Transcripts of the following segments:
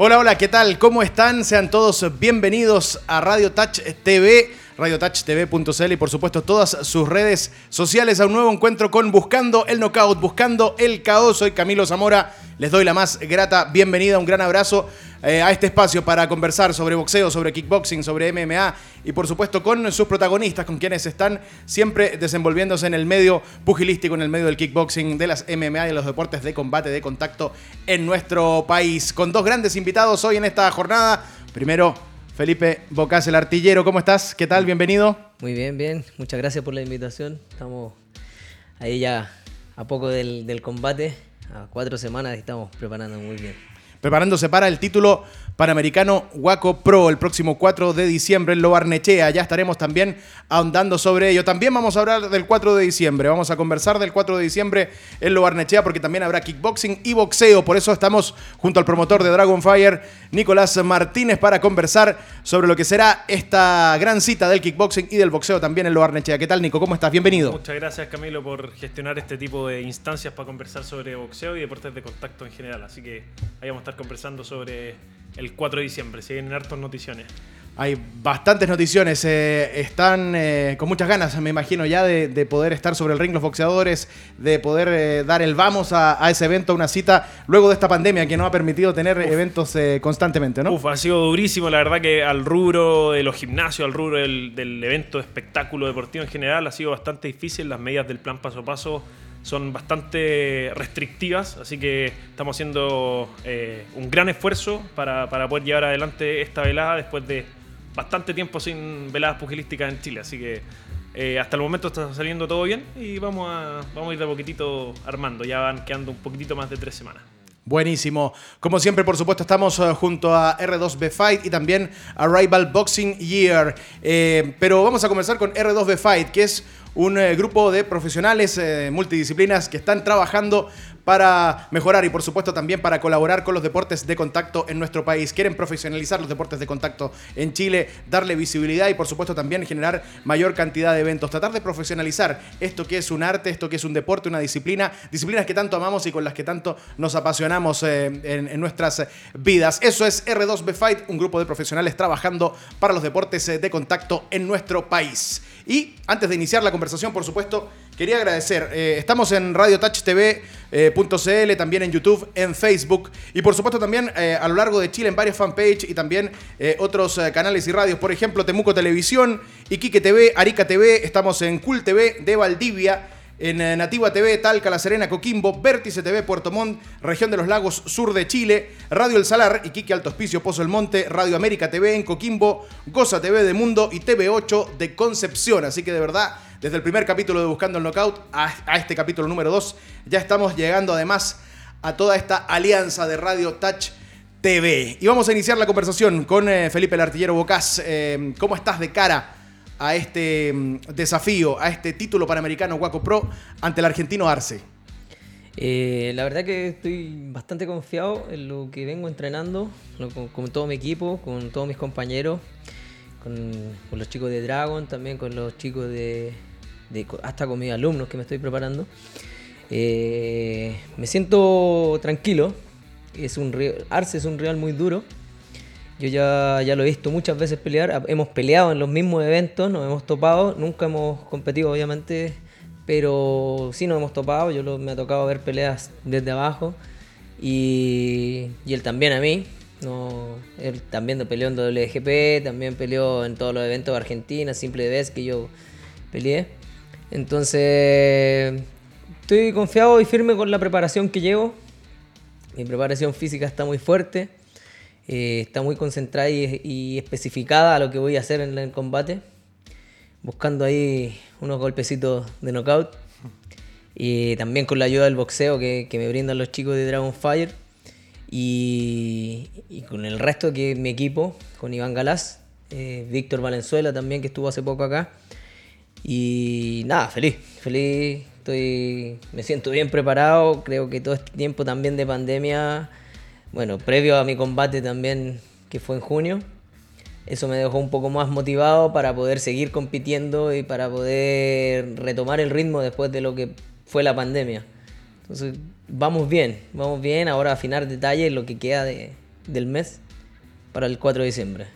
Hola, hola, ¿qué tal? ¿Cómo están? Sean todos bienvenidos a Radio Touch TV, radiotouchtv.cl y por supuesto todas sus redes sociales a un nuevo encuentro con Buscando el Knockout, Buscando el Caos. Soy Camilo Zamora, les doy la más grata bienvenida, un gran abrazo eh, a este espacio para conversar sobre boxeo, sobre kickboxing, sobre MMA y por supuesto con sus protagonistas, con quienes están siempre desenvolviéndose en el medio pugilístico, en el medio del kickboxing, de las MMA y de los deportes de combate, de contacto en nuestro país. Con dos grandes invitados hoy en esta jornada. Primero, Felipe Bocas, el artillero. ¿Cómo estás? ¿Qué tal? Bienvenido. Muy bien, bien. Muchas gracias por la invitación. Estamos ahí ya a poco del, del combate, a cuatro semanas estamos preparando muy bien. Preparándose para el título Panamericano Waco Pro el próximo 4 de diciembre en Lobarnechea. Ya estaremos también ahondando sobre ello. También vamos a hablar del 4 de diciembre. Vamos a conversar del 4 de diciembre en Lobarnechea porque también habrá kickboxing y boxeo. Por eso estamos junto al promotor de Dragonfire, Nicolás Martínez, para conversar sobre lo que será esta gran cita del kickboxing y del boxeo también en Lobarnechea. ¿Qué tal, Nico? ¿Cómo estás? Bienvenido. Muchas gracias, Camilo, por gestionar este tipo de instancias para conversar sobre boxeo y deportes de contacto en general. Así que ahí vamos a estar conversando sobre el 4 de diciembre. Se vienen hartas noticiones. Hay bastantes noticiones. Eh, están eh, con muchas ganas, me imagino, ya de, poder estar sobre el ring los boxeadores, de poder eh, dar el vamos a, ese evento, una cita, luego de esta pandemia que no ha permitido tener eventos constantemente, ¿no? Uf, ha sido durísimo, la verdad que al rubro de los gimnasios, al rubro del, del evento de espectáculo deportivo en general, ha sido bastante difícil. Las medidas del plan paso a paso son bastante restrictivas, así que estamos haciendo eh, un gran esfuerzo para, poder llevar adelante esta velada después de bastante tiempo sin veladas pugilísticas en Chile, así que eh, hasta el momento está saliendo todo bien y vamos a, vamos a ir de poquitito armando, ya van quedando un poquitito más de tres semanas. Buenísimo. Como siempre, por supuesto, estamos eh, junto a R2B Fight y también a Rival Boxing Year. pero vamos a comenzar con R2B Fight, que es un eh, grupo de profesionales eh, multidisciplinas que están trabajando para mejorar y por supuesto también para colaborar con los deportes de contacto en nuestro país. Quieren profesionalizar los deportes de contacto en Chile, darle visibilidad y por supuesto también generar mayor cantidad de eventos. Tratar de profesionalizar esto que es un arte, esto que es un deporte, una disciplina, disciplinas que tanto amamos y con las que tanto nos apasionamos eh, en, en, nuestras vidas. Eso es R2B Fight, un grupo de profesionales trabajando para los deportes de contacto en nuestro país. Y antes de iniciar la conversación, por supuesto, quería agradecer. Eh, estamos en radiotouchtv.cl, eh, también en YouTube, en Facebook y por supuesto también eh, a lo largo de Chile en varias fanpages y también otros canales y radios. Por ejemplo, Temuco Televisión, Iquique TV, Arica TV, estamos en Cool TV de Valdivia en eh, Nativa TV, Talca, La Serena, Coquimbo, Vértice TV, Puerto Montt, Región de los Lagos, Sur de Chile, Radio El Salar, Iquique, Alto Hospicio, Pozo El Monte, Radio América TV en Coquimbo, Goza TV de Mundo y TV8 de Concepción. Así que de verdad, desde el primer capítulo de Buscando el Knockout a, este capítulo número 2, ya estamos llegando además a toda esta alianza de Radio Touch TV. Y vamos a iniciar la conversación con eh, Felipe el Artillero Bocas. Eh, ¿Cómo estás de cara a este mm, desafío, a este título panamericano Waco Pro ante el argentino Arce? Eh, la verdad que estoy bastante confiado en lo que vengo entrenando, con, todo mi equipo, con todos mis compañeros, con, los chicos de Dragon, también con los chicos de, hasta con mis alumnos que me estoy preparando. Eh, me siento tranquilo, es un Arce es un rival muy duro, yo ya, ya lo he visto muchas veces pelear, hemos peleado en los mismos eventos, nos hemos topado, nunca hemos competido obviamente, pero sí nos hemos topado, yo me ha tocado ver peleas desde abajo y, y él también a mí. No, él también peleó en WGP, también peleó en todos los eventos de Argentina, simple vez que yo peleé. Entonces, estoy confiado y firme con la preparación que llevo. Mi preparación física está muy fuerte. Eh, está muy concentrada y, especificada a lo que voy a hacer en el combate, buscando ahí unos golpecitos de knockout. Y también con la ayuda del boxeo que, me brindan los chicos de Dragon Fire y, con el resto que mi equipo, con Iván Galás, eh, Víctor Valenzuela también que estuvo hace poco acá. Y nada, feliz, feliz, estoy, me siento bien preparado, creo que todo este tiempo también de pandemia bueno, previo a mi combate también, que fue en junio, eso me dejó un poco más motivado para poder seguir compitiendo y para poder retomar el ritmo después de lo que fue la pandemia. Entonces, vamos bien, vamos bien. Ahora afinar detalles lo que queda de, del mes para el 4 de diciembre.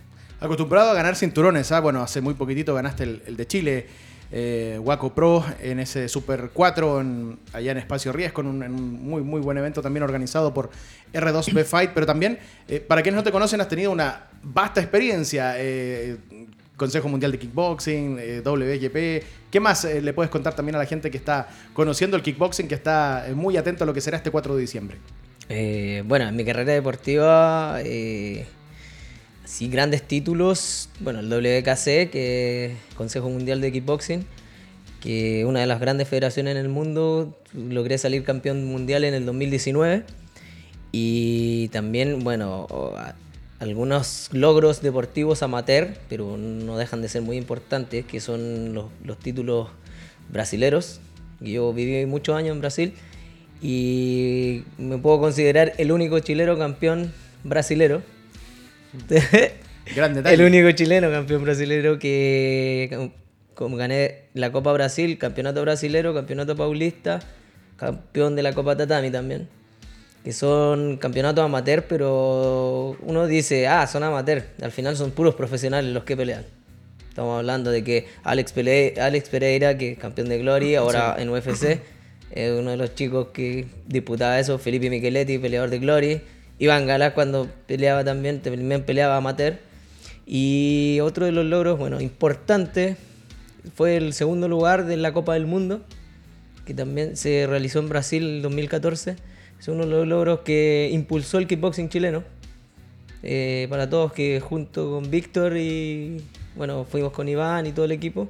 Acostumbrado a ganar cinturones, ¿ah? bueno, hace muy poquitito ganaste el de Chile, eh, Waco Pro, en ese Super 4, en- allá en Espacio Ries, con un, muy, muy buen evento también organizado por R2B Fight, pero también, eh, para quienes no te conocen, has tenido una vasta experiencia. eh, Consejo Mundial de Kickboxing, eh, WGP. ¿Qué más le puedes contar también a la gente que está conociendo el kickboxing, que está muy atento a lo que será este 4 de diciembre? Bueno, en mi carrera deportiva, sí, grandes títulos. Bueno, el WKC, que es Consejo Mundial de Kickboxing, que una de las grandes federaciones en el mundo. Logré salir campeón mundial en el 2019. Y también, bueno, algunos logros deportivos amateur, pero no dejan de ser muy importantes, que son los, los títulos brasileros. Yo viví muchos años en Brasil y me puedo considerar el único chileno campeón brasilero. Gran detalle. el único chileno campeón brasilero que como gané la Copa Brasil, campeonato brasilero, campeonato paulista, campeón de la Copa Tatami también. Que son campeonatos amateur, pero uno dice, ah, son amateur. Al final son puros profesionales los que pelean. Estamos hablando de que Alex, Pele- Alex Pereira, que es campeón de Glory, ahora en UFC, es uno de los chicos que disputaba eso, Felipe Micheletti, peleador de Glory. Iván Galás cuando peleaba también, también peleaba amateur. Y otro de los logros, bueno, importantes, fue el segundo lugar de la Copa del Mundo, que también se realizó en Brasil en 2014. Es uno de los logros que impulsó el kickboxing chileno. Eh, para todos que junto con Víctor y bueno, fuimos con Iván y todo el equipo.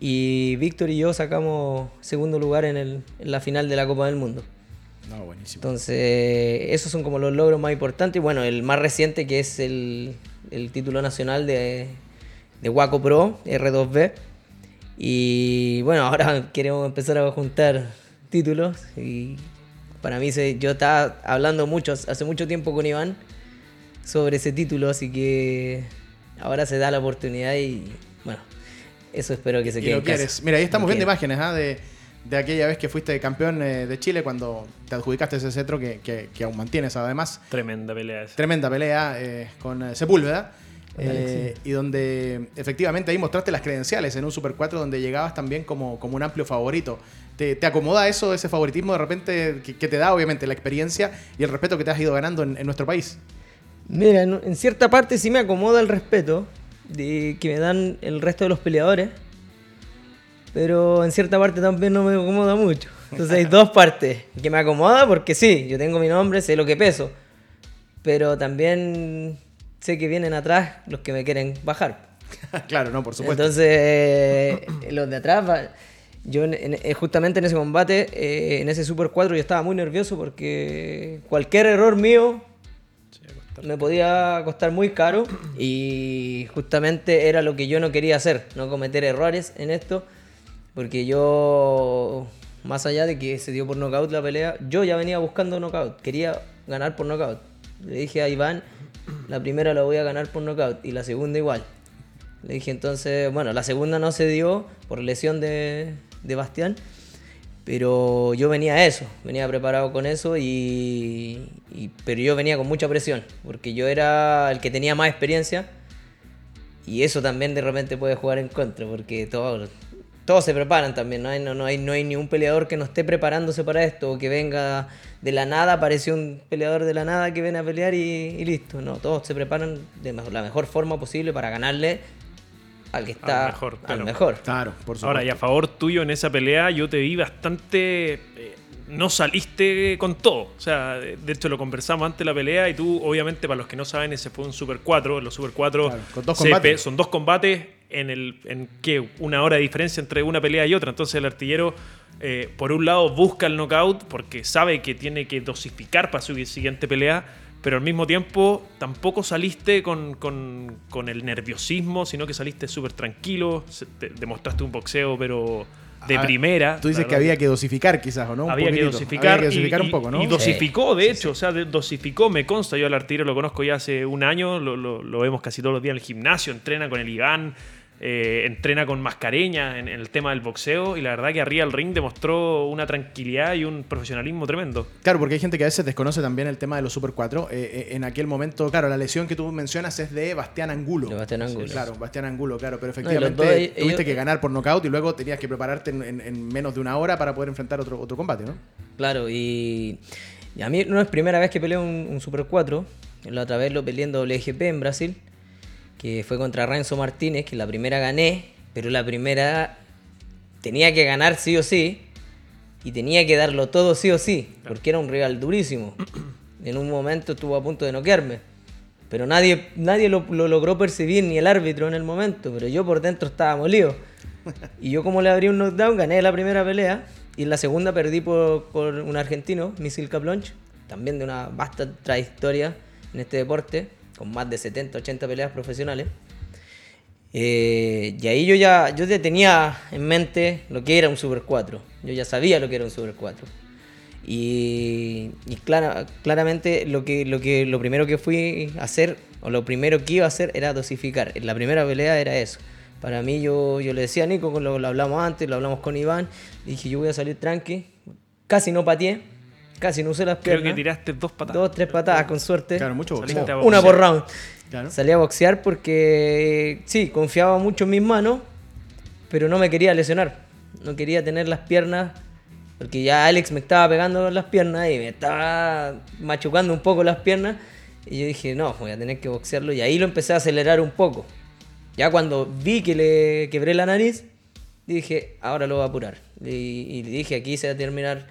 Y Víctor y yo sacamos segundo lugar en la final de la Copa del Mundo. No, buenísimo. Entonces, esos son como los logros más importantes. Y bueno, el más reciente que es el, el título nacional de, de Waco Pro, R2B. Y bueno, ahora queremos empezar a juntar títulos. Y para mí, se- yo estaba hablando mucho, hace mucho tiempo con Iván sobre ese título, así que ahora se da la oportunidad y bueno, eso espero que se Y quede lo en casa. Mira, ahí estamos Lo viendo quiero. imágenes ¿ah? de, de aquella vez que fuiste campeón eh, de Chile cuando te adjudicaste ese cetro que, que- que aún mantienes además. Tremenda pelea esa. Tremenda pelea eh, con eh, Sepúlveda. eh, y donde efectivamente ahí mostraste las credenciales en un Super 4 donde llegabas también como, como un amplio favorito. ¿Te, te acomoda eso, ese favoritismo de repente que, que te da obviamente la experiencia y el respeto que te has ido ganando en, en nuestro país? Mira, en, en cierta parte sí me acomoda el respeto de que me dan el resto de los peleadores, pero en cierta parte también no me acomoda mucho. Entonces hay dos partes que me acomoda porque sí, yo tengo mi nombre, sé lo que peso, pero también sé que vienen atrás los que me quieren bajar. claro, no, por supuesto. Entonces, eh, los de atrás, va- yo en- en- eh, justamente en ese combate, eh, en ese Super 4, yo estaba muy nervioso porque cualquier error mío me podía costar muy caro y justamente era lo que yo no quería hacer, no cometer errores en esto, porque yo, más allá de que se dio por knockout la pelea, yo ya venía buscando knockout, quería ganar por knockout. Le dije a Iván, la primera la voy a ganar por knockout y la segunda igual. Le dije entonces, bueno, la segunda no se dio por lesión de, de Bastián, pero yo venía a eso, venía preparado con eso y, y- pero yo venía con mucha presión, porque yo era el que tenía más experiencia y eso también de repente puede jugar en contra, porque todos, todos se preparan también, no hay, no, no hay, no hay ni un peleador que no esté preparándose para esto, o que venga de la nada, apareció un peleador de la nada que viene a pelear y, y listo, no, todos se preparan de la mejor forma posible para ganarle al que está al mejor, mejor. claro. Claro, por supuesto. Ahora, y a favor tuyo en esa pelea, yo te vi bastante. eh, no saliste con todo. O sea, de hecho lo conversamos antes de la pelea y tú, obviamente, para los que no saben, ese fue un Super 4. Los Super 4 Claro, con dos combates. son dos combates en, el, en ¿qué? una hora de diferencia entre una pelea y otra. Entonces el artillero, eh, por un lado, busca el knockout porque sabe que tiene que dosificar para su siguiente pelea. Pero al mismo tiempo tampoco saliste con, con- con el nerviosismo, sino que saliste súper tranquilo, te- demostraste un boxeo, pero de Ah, primera. Tú dices que había que dosificar quizás, ¿o no? Un Había que dosificar. Había que dosificar y, un poco, ¿no? Y, dosificó, de hecho, o sea, de- dosificó, me consta. Yo al artillero lo conozco ya hace un año, lo, lo- lo vemos casi todos los días en el gimnasio, entrena con el Iván. Eh, entrena con mascareña en, el tema del boxeo y la verdad que arriba del ring demostró una tranquilidad y un profesionalismo tremendo. Claro, porque hay gente que a veces desconoce también el tema de los Super 4. Eh, eh, en aquel momento, claro, la lesión que tú mencionas es de Bastián Angulo. De Bastián Angulo. claro, Bastián Angulo, claro, pero efectivamente tuviste que ganar por nocaut y luego tenías que prepararte en, menos de una hora para poder enfrentar otro, otro combate, ¿no? Claro, y, a mí no es primera vez que peleo un, Super 4. La otra vez lo peleé en WGP en Brasil que fue contra Renzo Martínez, que la primera gané, pero la primera tenía que ganar sí o sí, y tenía que darlo todo sí o sí, porque era un rival durísimo. En un momento estuvo a punto de noquearme, pero nadie, nadie lo, logró percibir, ni el árbitro en el momento, pero yo por dentro estaba molido. Y yo como le abrí un knockdown, gané la primera pelea, y en la segunda perdí por, por un argentino, Misil Caplonch, también de una vasta trayectoria en este deporte con más de 70, 80 peleas profesionales. Eh, y ahí yo ya, yo ya tenía en mente lo que era un Super 4. Yo ya sabía lo que era un Super 4. Y, y claramente lo, que, lo, que, lo primero que fui a hacer, o lo primero que iba a hacer, era dosificar. La primera pelea era eso. Para mí, yo, yo le decía a Nico, lo, lo hablamos antes, lo hablamos con Iván, dije, yo voy a salir tranqui. Casi no pateé, Casi no usé las piernas. Creo que tiraste dos patadas. Dos, tres patadas, con suerte. Claro, mucho Una por round. Salí a boxear porque, sí, confiaba mucho en mis manos, pero no me quería lesionar. No quería tener las piernas, porque ya Alex me estaba pegando las piernas y me estaba machucando un poco las piernas. Y yo dije, no, voy a tener que boxearlo. Y ahí lo empecé a acelerar un poco. Ya cuando vi que le quebré la nariz, dije, ahora lo voy a apurar. Y, y dije, aquí se va a terminar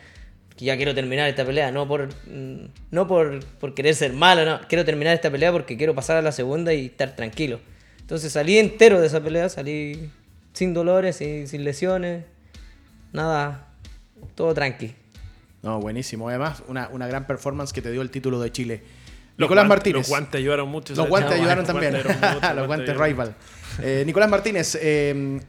que ya quiero terminar esta pelea, no por mm, no por, por, querer ser malo, no, quiero terminar esta pelea porque quiero pasar a la segunda y estar tranquilo. Entonces salí entero de esa pelea, salí sin dolores, sin, sin lesiones, nada, todo tranqui. No, buenísimo. Además, una, una gran performance que te dio el título de Chile. Nicolás Martínez. Los guantes ayudaron mucho. Los guantes ayudaron también. los guantes rival. Eh, Nicolás Martínez, eh,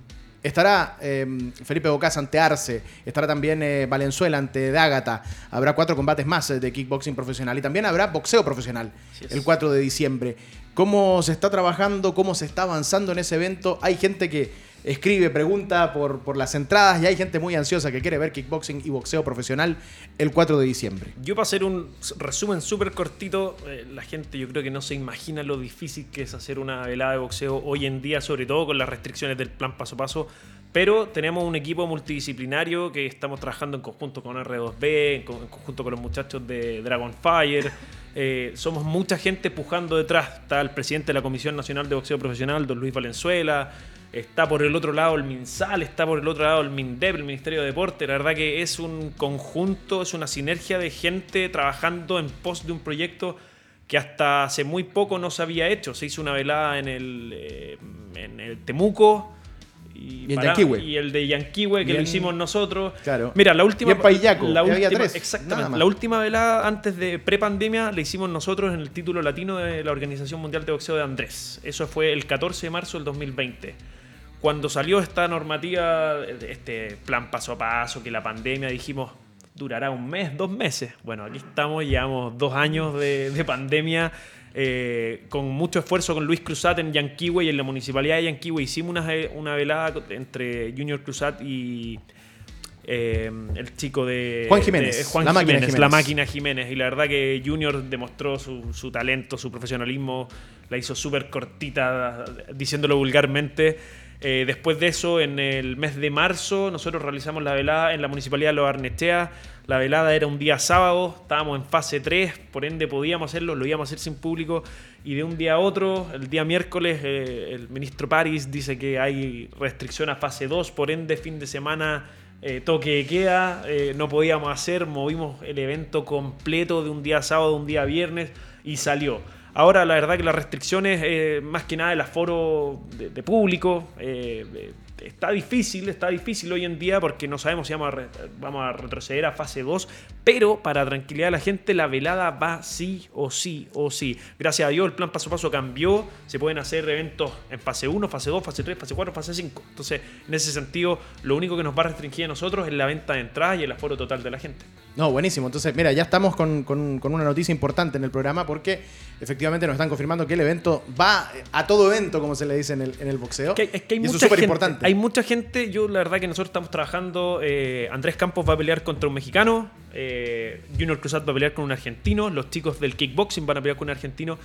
Estará em, Felipe Bocas ante Arce, estará también eh, Valenzuela ante Dágata. Habrá cuatro combates más eh, de kickboxing profesional y también habrá boxeo profesional el 4 de diciembre. ¿Cómo se está trabajando? ¿Cómo se está avanzando en ese evento? Hay gente que escribe, pregunta por, por las entradas y hay gente muy ansiosa que quiere ver kickboxing y boxeo profesional el 4 de diciembre. Yo para hacer un resumen súper cortito, eh, la gente yo creo que no se imagina lo difícil que es hacer una velada de boxeo hoy en día, sobre todo con las restricciones del plan paso a paso. Pero tenemos un equipo multidisciplinario que estamos trabajando en conjunto con R2B, en, conjunto con los muchachos de Dragonfire. Eh, somos mucha gente pujando detrás. Está el presidente de la Comisión Nacional de Boxeo Profesional, don Luis Valenzuela. Está por el otro lado el MinSal, está por el otro lado el MINDEP, el Ministerio de Deporte. La verdad que es un conjunto, es una sinergia de gente trabajando en pos de un proyecto que hasta hace muy poco no se había hecho. Se hizo una velada en el, eh, en el Temuco. Y, el, de Yanquiwe, que lo hicimos nosotros. Claro. Mira, la última. la última exactamente. La última velada antes de pre-pandemia la hicimos nosotros en el título latino de la Organización Mundial de Boxeo de Andrés. Eso fue el 14 de marzo del 2020 cuando salió esta normativa, este plan paso a paso, que la pandemia, dijimos, durará un mes, dos meses. Bueno, aquí estamos, llevamos dos años de, pandemia. Eh, con mucho esfuerzo con Luis Cruzat en Yanquiwe y en la municipalidad de Yanquiwe hicimos una, una velada entre Junior Cruzat y eh, el chico de Juan Jiménez, la, Máquina Jiménez. la máquina Jiménez. Y la verdad que Junior demostró su, su talento, su profesionalismo, la hizo súper cortita, diciéndolo vulgarmente. Eh, después de eso, en el mes de marzo, nosotros realizamos la velada en la Municipalidad de Los Arnestea. La velada era un día sábado, estábamos en fase 3, por ende podíamos hacerlo, lo íbamos a hacer sin público. Y de un día a otro, el día miércoles, eh, el ministro París dice que hay restricción a fase 2, por ende fin de semana eh, toque de queda, no podíamos hacer, movimos el evento completo de un día sábado, un día viernes y salió. Ahora, la verdad que las restricciones, eh, más que nada el aforo de, público, eh, eh, está difícil, está difícil hoy en día porque no sabemos si vamos a, vamos a retroceder a fase 2, Pero para tranquilidad de la gente, la velada va sí o sí o sí. Gracias a Dios, el plan paso a paso cambió. Se pueden hacer eventos en fase 1, fase 2, fase 3, fase 4, fase 5. Entonces, en ese sentido, lo único que nos va a restringir a nosotros es la venta de entradas y el aforo total de la gente. No, buenísimo. Entonces, mira, ya estamos con, con- con una noticia importante en el programa porque efectivamente nos están confirmando que el evento va a todo evento, como se le dice en el, en el boxeo. Que es que hay y eso mucha es súper importante. Hay mucha gente. Yo, la verdad, que nosotros estamos trabajando. eh, Andrés Campos va a pelear contra un mexicano. eh, Junior Cruzat va a pelear con un argentino. Los chicos del kickboxing van a pelear con un argentino.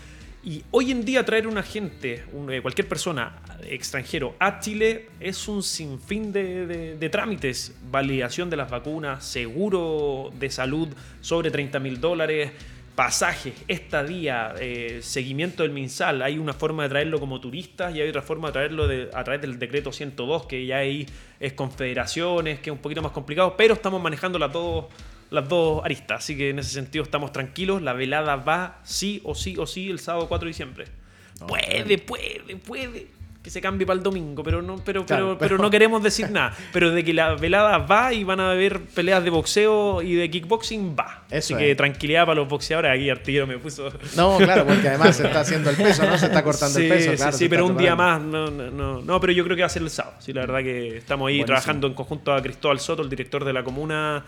Y hoy en día traer un agente, eh, cualquier persona extranjero a Chile es un sinfín de, de- de trámites. Validación de las vacunas, seguro de salud sobre 30 mil dólares, pasajes, estadía, eh, seguimiento del MinSal. Hay una forma de traerlo como turista y hay otra forma de traerlo de- a través del decreto 102, que ya ahí es confederaciones, que es un poquito más complicado, pero estamos manejando las dos, las dos aristas. Así que en ese sentido estamos tranquilos. La velada va sí o sí o sí el sábado 4 de diciembre. puede, puede, puede. Que se cambie para el domingo, pero no, pero, Claro, pero, pero- no queremos decir nada. Pero de que la velada va y van a haber peleas de boxeo y de kickboxing, va. Eso Así que tranquilidad para los boxeadores. Aquí Artillero me puso. No, claro, porque además se está haciendo el peso, ¿no? Se está cortando sí, el peso, sí, claro. sí, está pero un día más. No, no, no, no, pero yo creo que va a ser el sábado. Sí, la verdad que estamos ahí Buenísimo. trabajando en conjunto a Cristóbal Soto, el director de la comuna.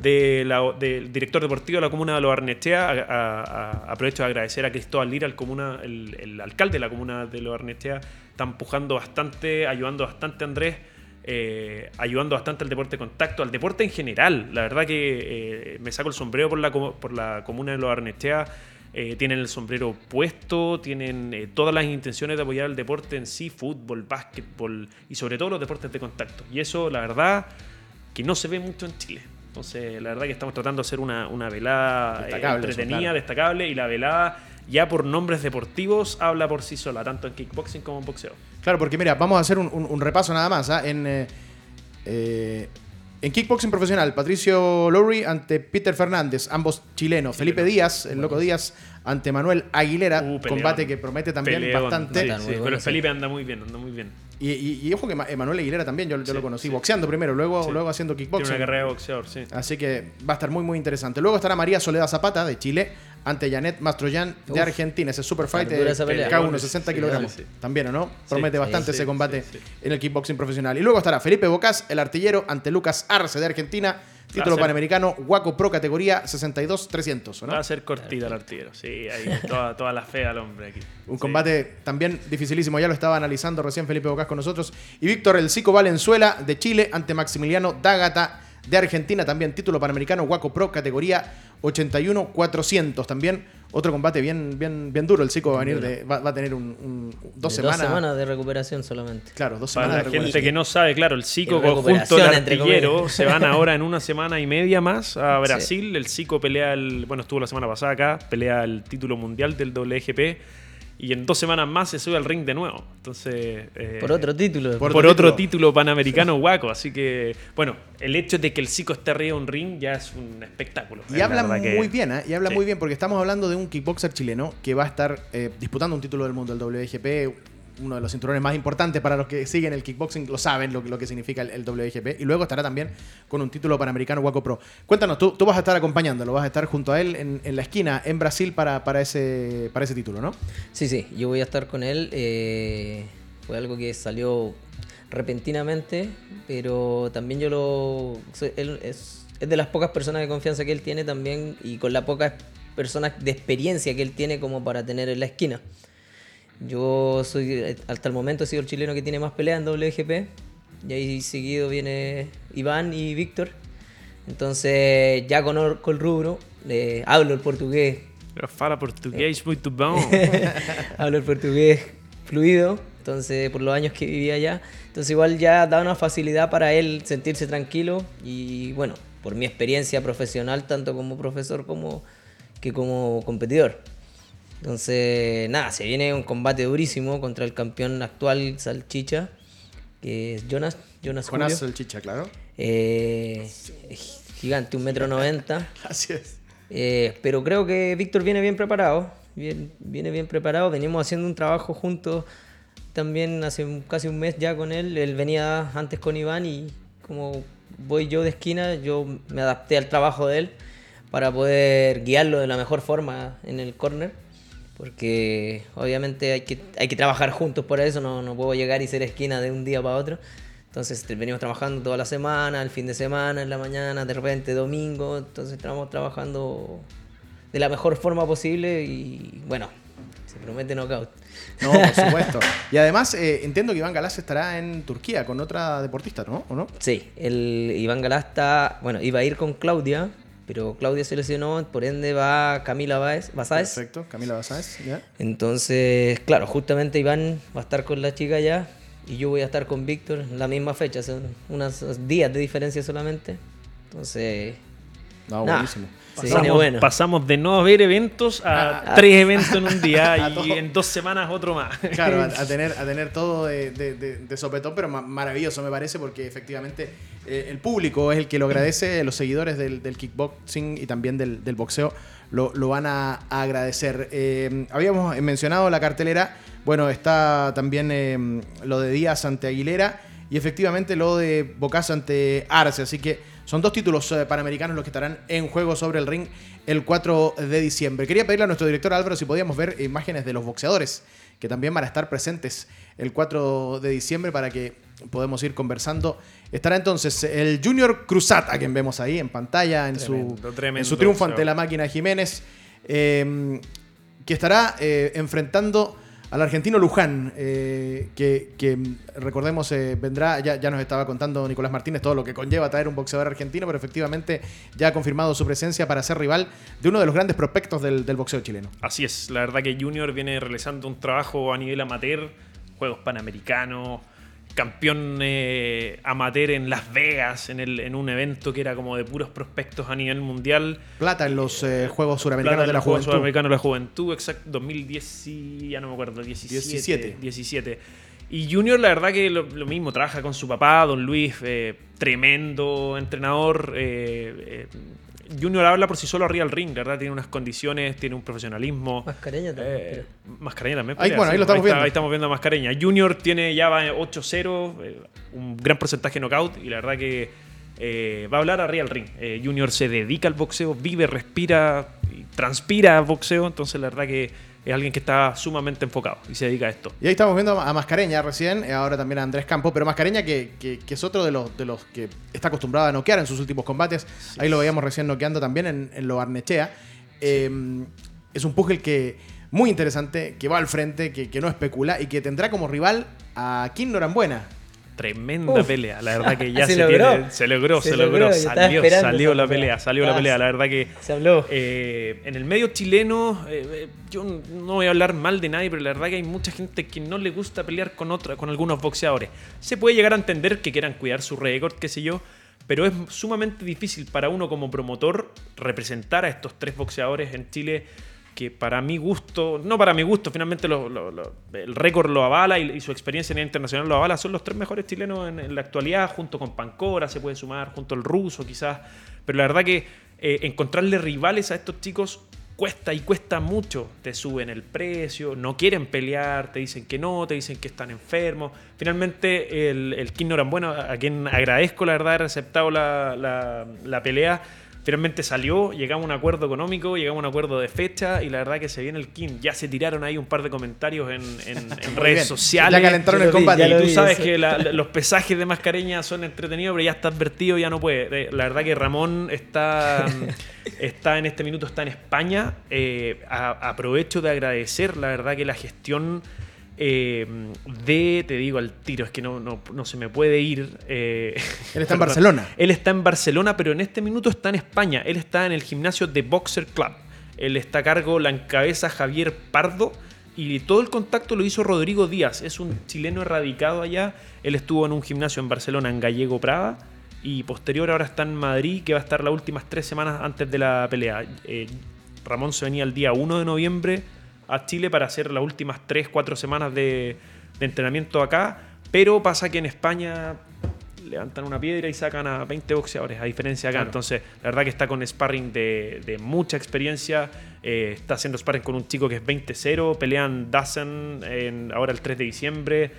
De la- del director deportivo de la comuna de Los Arnestea. A- a- a- aprovecho de agradecer a Cristóbal Lira, el, comuna, el, el alcalde de la comuna de Los Arnestea. Está empujando bastante, ayudando bastante a Andrés. eh, ayudando bastante al deporte de contacto, al deporte en general. La verdad que eh, me saco el sombrero por la, por la comuna de Los Arnestea. Eh, tienen el sombrero puesto, tienen todas las intenciones de apoyar el deporte en sí, fútbol, básquetbol y sobre todo los deportes de contacto. Y eso, la verdad, que no se ve mucho en Chile. Entonces, la verdad que estamos tratando de hacer una, una velada eso, entretenida, claro. destacable, y la velada ya por nombres deportivos habla por sí sola, tanto en kickboxing como en boxeo. Claro, porque mira, vamos a hacer un, un- un repaso nada más. ¿ah? En, eh, eh, en kickboxing profesional, Patricio Lowry ante Peter Fernández, ambos chilenos. Felipe Díaz, el loco Díaz, ante Manuel Aguilera. Uh, combate que promete también Peleón, bastante. sí, sí, pero. Felipe anda muy bien, anda muy bien. Y, y- y ojo que Ma- Emanuel Aguilera también, yo, yo Sí, lo conocí sí. boxeando primero, luego, Sí. luego haciendo Tiene kickboxing. una carrera de boxeador, sí. Así que va a estar muy, muy interesante. Luego estará María Soledad Zapata de Chile ante Janet Mastroyan de Uf. Argentina. Ese super fight de esa pelea. K1, 60 Sí, kilogramos. sí. También, ¿o no? Promete Sí, bastante ese combate en el kickboxing profesional. Y luego estará Felipe Bocas, el artillero, ante Lucas Arce de Argentina. Título panamericano, Guaco Pro categoría 62-300, ¿o ¿no? Va a ser cortita el artillero, sí, ahí, toda, toda la fe al hombre aquí. Un Sí. combate también dificilísimo, ya lo estaba analizando recién Felipe Bocas con nosotros. Y Víctor El Cico Valenzuela de Chile ante Maximiliano Dágata de Argentina, también título panamericano Guaco Pro, categoría 81-400. También otro combate bien, bien, bien duro. El Cico va a venir de, va, va a tener un, un- dos, De semanas, Dos semanas de recuperación solamente. Claro, dos Para semanas la de gente recuperación. que no sabe, claro, el Cico Y junto al artillero se van ahora en una semana y media más a Brasil. El Cico pelea el, bueno, estuvo la semana pasada acá, pelea el título mundial del WGP y en dos semanas más se sube al ring de nuevo. Entonces, eh, Por otro título. Por por, otro título panamericano guaco. Así que, bueno, el hecho de que el Cico esté arriba de un ring ya es un espectáculo. Y La habla que- muy bien, ¿eh? Y habla Sí. muy bien, porque estamos hablando de un kickboxer chileno que va a estar eh, disputando un título del mundo, el WGP, uno de los cinturones más importantes para los que siguen el kickboxing, lo saben lo, que- significa el, el WGP. Y luego estará también con un título panamericano Waco Pro. Cuéntanos, tú, tú vas a estar acompañándolo, vas a estar junto a él en, la esquina en Brasil para, para, ese, para ese título, ¿no? Sí, sí, yo voy a estar con él. eh, fue algo que salió repentinamente, pero también yo lo... él es, es de las pocas personas de confianza que él tiene también y con las pocas personas de experiencia que él tiene como para tener en la esquina. Yo soy, eh, hasta el momento he sido el chileno que tiene más peleas en WGP. Y ahí seguido viene Iván y Víctor. Entonces ya conozco el rubro, eh, hablo el portugués Pero fala portugués muy bom. Hablo el portugués fluido, entonces por los años que vivía allá. Entonces igual ya da una facilidad para él sentirse tranquilo y bueno, por mi experiencia profesional, tanto como profesor como que como competidor. Entonces, nada, se viene un combate durísimo contra el campeón actual Salchicha, que es Jonas, Jonas Jonás Julio. el chicha, claro. Eh, gigante, un metro noventa. Así es. Eh, pero creo que Víctor viene bien preparado. Bien, viene bien preparado. Venimos haciendo un trabajo juntos también hace un- casi un mes ya con él. Él venía antes con Iván y como voy yo de esquina, yo me adapté al trabajo de él para poder guiarlo de la mejor forma en el corner. Porque obviamente hay que, hay que trabajar juntos por eso, no, no puedo llegar y ser esquina de un día para otro. Entonces venimos trabajando toda la semana, el fin de semana, en la mañana, de repente domingo. Entonces estamos trabajando de la mejor forma posible y bueno, se promete knockout. No, por supuesto. y además eh, entiendo que Iván Galás estará en Turquía con otra deportista, ¿no? ¿O no? Sí, el Iván Galás está, bueno, iba a ir con Claudia, pero Claudia se lesionó, por ende va Camila Baez, Basáez. Perfecto, Camila Basáez, ya. Entonces, claro, justamente Iván va a estar con la chica ya y yo voy a estar con Víctor en la misma fecha, son unos días de diferencia solamente. Entonces, No, Nah. buenísimo. Sí, Pasamos, bueno. pasamos de no haber eventos a A- a- tres eventos en un día a y todo. en dos semanas otro más. Claro, a, a tener, a tener todo de, de- de- de sopetón, pero ma- maravilloso me parece porque efectivamente eh, el público es el que lo agradece, los seguidores del, del kickboxing y también del, del boxeo lo, lo van a, a agradecer. Eh, habíamos mencionado la cartelera, bueno, está también eh, lo de Díaz ante Aguilera y efectivamente lo de Bocas ante Arce, así que son dos títulos eh, panamericanos los que estarán en juego sobre el ring el 4 de diciembre. Quería pedirle a nuestro director Álvaro si podíamos ver imágenes de los boxeadores que también van a estar presentes el 4 de diciembre para que podamos ir conversando. Estará entonces el Junior Cruzat, a quien vemos ahí en pantalla en, Tremendo, su, tremendo en su triunfo ante la máquina Jiménez, eh, que estará eh, enfrentando al argentino Luján, eh, que, que, recordemos eh, vendrá, ya, ya nos estaba contando Nicolás Martínez todo lo que conlleva traer un boxeador argentino, pero efectivamente ya ha confirmado su presencia para ser rival de uno de los grandes prospectos del, del boxeo chileno. Así es, la verdad que Junior viene realizando un trabajo a nivel amateur, Juegos Panamericanos, campeón eh, amateur en Las Vegas, en, el, en un evento que era como de puros prospectos a nivel mundial. Plata en los eh, Juegos Suramericanos de la los Juegos Juventud. Sudamericanos de la Juventud, exacto, 2010, y- ya no me acuerdo, 17. 17. 17. Y Junior, la verdad que lo, lo mismo, trabaja con su papá, don Luis, eh, tremendo entrenador. eh, eh, Junior habla por sí solo arriba del ring, la verdad, tiene unas condiciones, tiene un profesionalismo. Mascareña también. Eh, Mascareña también. Ahí, pelea, bueno, ahí sí, lo estamos está- viendo. ahí estamos viendo a Mascareña. Junior tiene ya va 8-0, eh, un gran porcentaje de knockout y la verdad que eh, va a hablar arriba del ring. Eh, Junior se dedica al boxeo, vive, respira y transpira boxeo, entonces la verdad que es alguien que está sumamente enfocado y se dedica a esto. Y ahí estamos viendo a Mascareña recién, eh, ahora también a Andrés Campos, pero Mascareña que, que- que es otro de los, de los que está acostumbrado a noquear en sus últimos combates. ahí lo veíamos recién noqueando también en, en lo Arnechea. Eh, es un pugil que muy interesante, que va al frente, que, que no especula y que tendrá como rival a Kim Norambuena. Tremenda Uf. pelea, la verdad que ya Se se, logró. tiene- se logró, se, Se logró, salió, salió la pelea. salió la pelea, la verdad que Se habló. Eh, en el medio chileno, eh, eh, yo no voy a hablar mal de nadie, pero la verdad que hay mucha gente que no le gusta pelear con otra, con algunos boxeadores. Se puede llegar a entender que quieran cuidar su récord, qué sé yo, pero es sumamente difícil para uno como promotor representar a estos tres boxeadores en Chile que para mi gusto, no para mi gusto, finalmente el récord lo avala y, su experiencia a nivel internacional lo avala, son los tres mejores chilenos en, en la actualidad, junto con Pancora, se puede sumar, junto al ruso quizás, pero la verdad que eh, encontrarle rivales a estos chicos cuesta y cuesta mucho, te suben el precio, no quieren pelear, te dicen que no, te dicen que están enfermos, finalmente el, el King Norambuena, a quien agradezco la verdad haber aceptado la- la pelea, Finalmente salió, llegamos a un acuerdo económico, llegamos a un acuerdo de fecha y la verdad que se viene el King. Ya se tiraron ahí un par de comentarios en, en- redes bien. sociales. Ya calentaron el combate. ya Y tú vi, sabes eso. que la- la- los pesajes de mascareña son entretenidos, pero ya está advertido, ya no puede. La verdad que Ramón está, está en este minuto, está en España. Eh, a- aprovecho de agradecer, la verdad que la gestión eh, de, te digo al tiro, es que no, no, no se me puede ir. eh, Él está en. Barcelona. Él está en Barcelona, pero en este minuto está en España. Él está en el gimnasio de Boxer Club. Él está a cargo, la encabeza Javier Pardo. Y todo el contacto lo hizo Rodrigo Díaz. Es un chileno erradicado allá. Él estuvo en un gimnasio en Barcelona, en Gallego Prada. Y posterior ahora está en Madrid, que va a estar las últimas tres semanas antes de la pelea. Eh, Ramón se venía el día 1 de noviembre a Chile para hacer las últimas 3, 4 semanas de, de entrenamiento acá. Pero pasa que en España levantan una piedra y sacan a 20 boxeadores, a diferencia de acá. Claro. Entonces, la verdad que está con sparring de, de mucha experiencia. eh, está haciendo sparring con un chico que es 20-0. Pelean Dazen en, ahora el 3 de diciembre.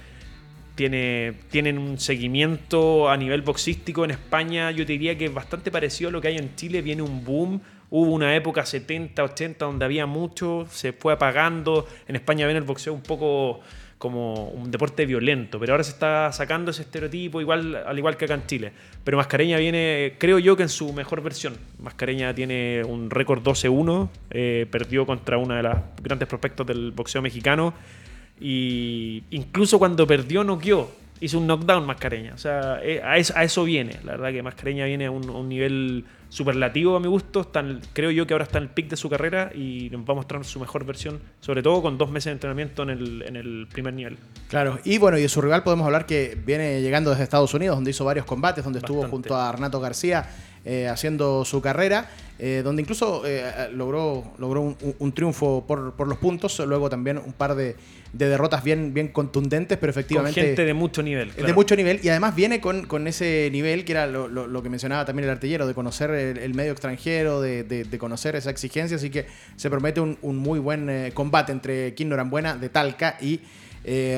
Tiene, tienen un seguimiento a nivel boxístico en España. Yo te diría que es bastante parecido a lo que hay en Chile. Viene un boom. Hubo una época 70, 80 donde había mucho, se fue apagando. En España ven el boxeo un poco como un deporte violento, pero ahora se está sacando ese estereotipo al igual que acá en Chile. Pero Mascareña viene, creo yo que en su mejor versión. Mascareña tiene un récord 12-1, eh, perdió contra una de las grandes prospectos del boxeo mexicano y incluso cuando perdió noqueó hizo un knockdown Mascareña. O sea, eh, a eso, viene. La verdad que Mascareña viene a un nivel superlativo a mi gusto. creo yo que ahora está en el pic de su carrera y nos va a mostrar su mejor versión, sobre todo con dos meses de entrenamiento en el, en el primer nivel. Claro, y bueno, y de su rival podemos hablar que viene llegando desde Estados Unidos, donde hizo varios combates, donde estuvo junto a Renato García eh, haciendo su carrera, eh, donde incluso eh, logró, logró un, triunfo por, por, los puntos, luego también un par de, de, derrotas bien, bien contundentes, pero efectivamente... Con gente de mucho nivel. De mucho nivel, y además viene con, con ese nivel que era lo, lo, que mencionaba también el artillero, de conocer el, medio extranjero, de, de, conocer esa exigencia, así que se promete un, un muy buen combate entre Kim Norambuena de Talca y...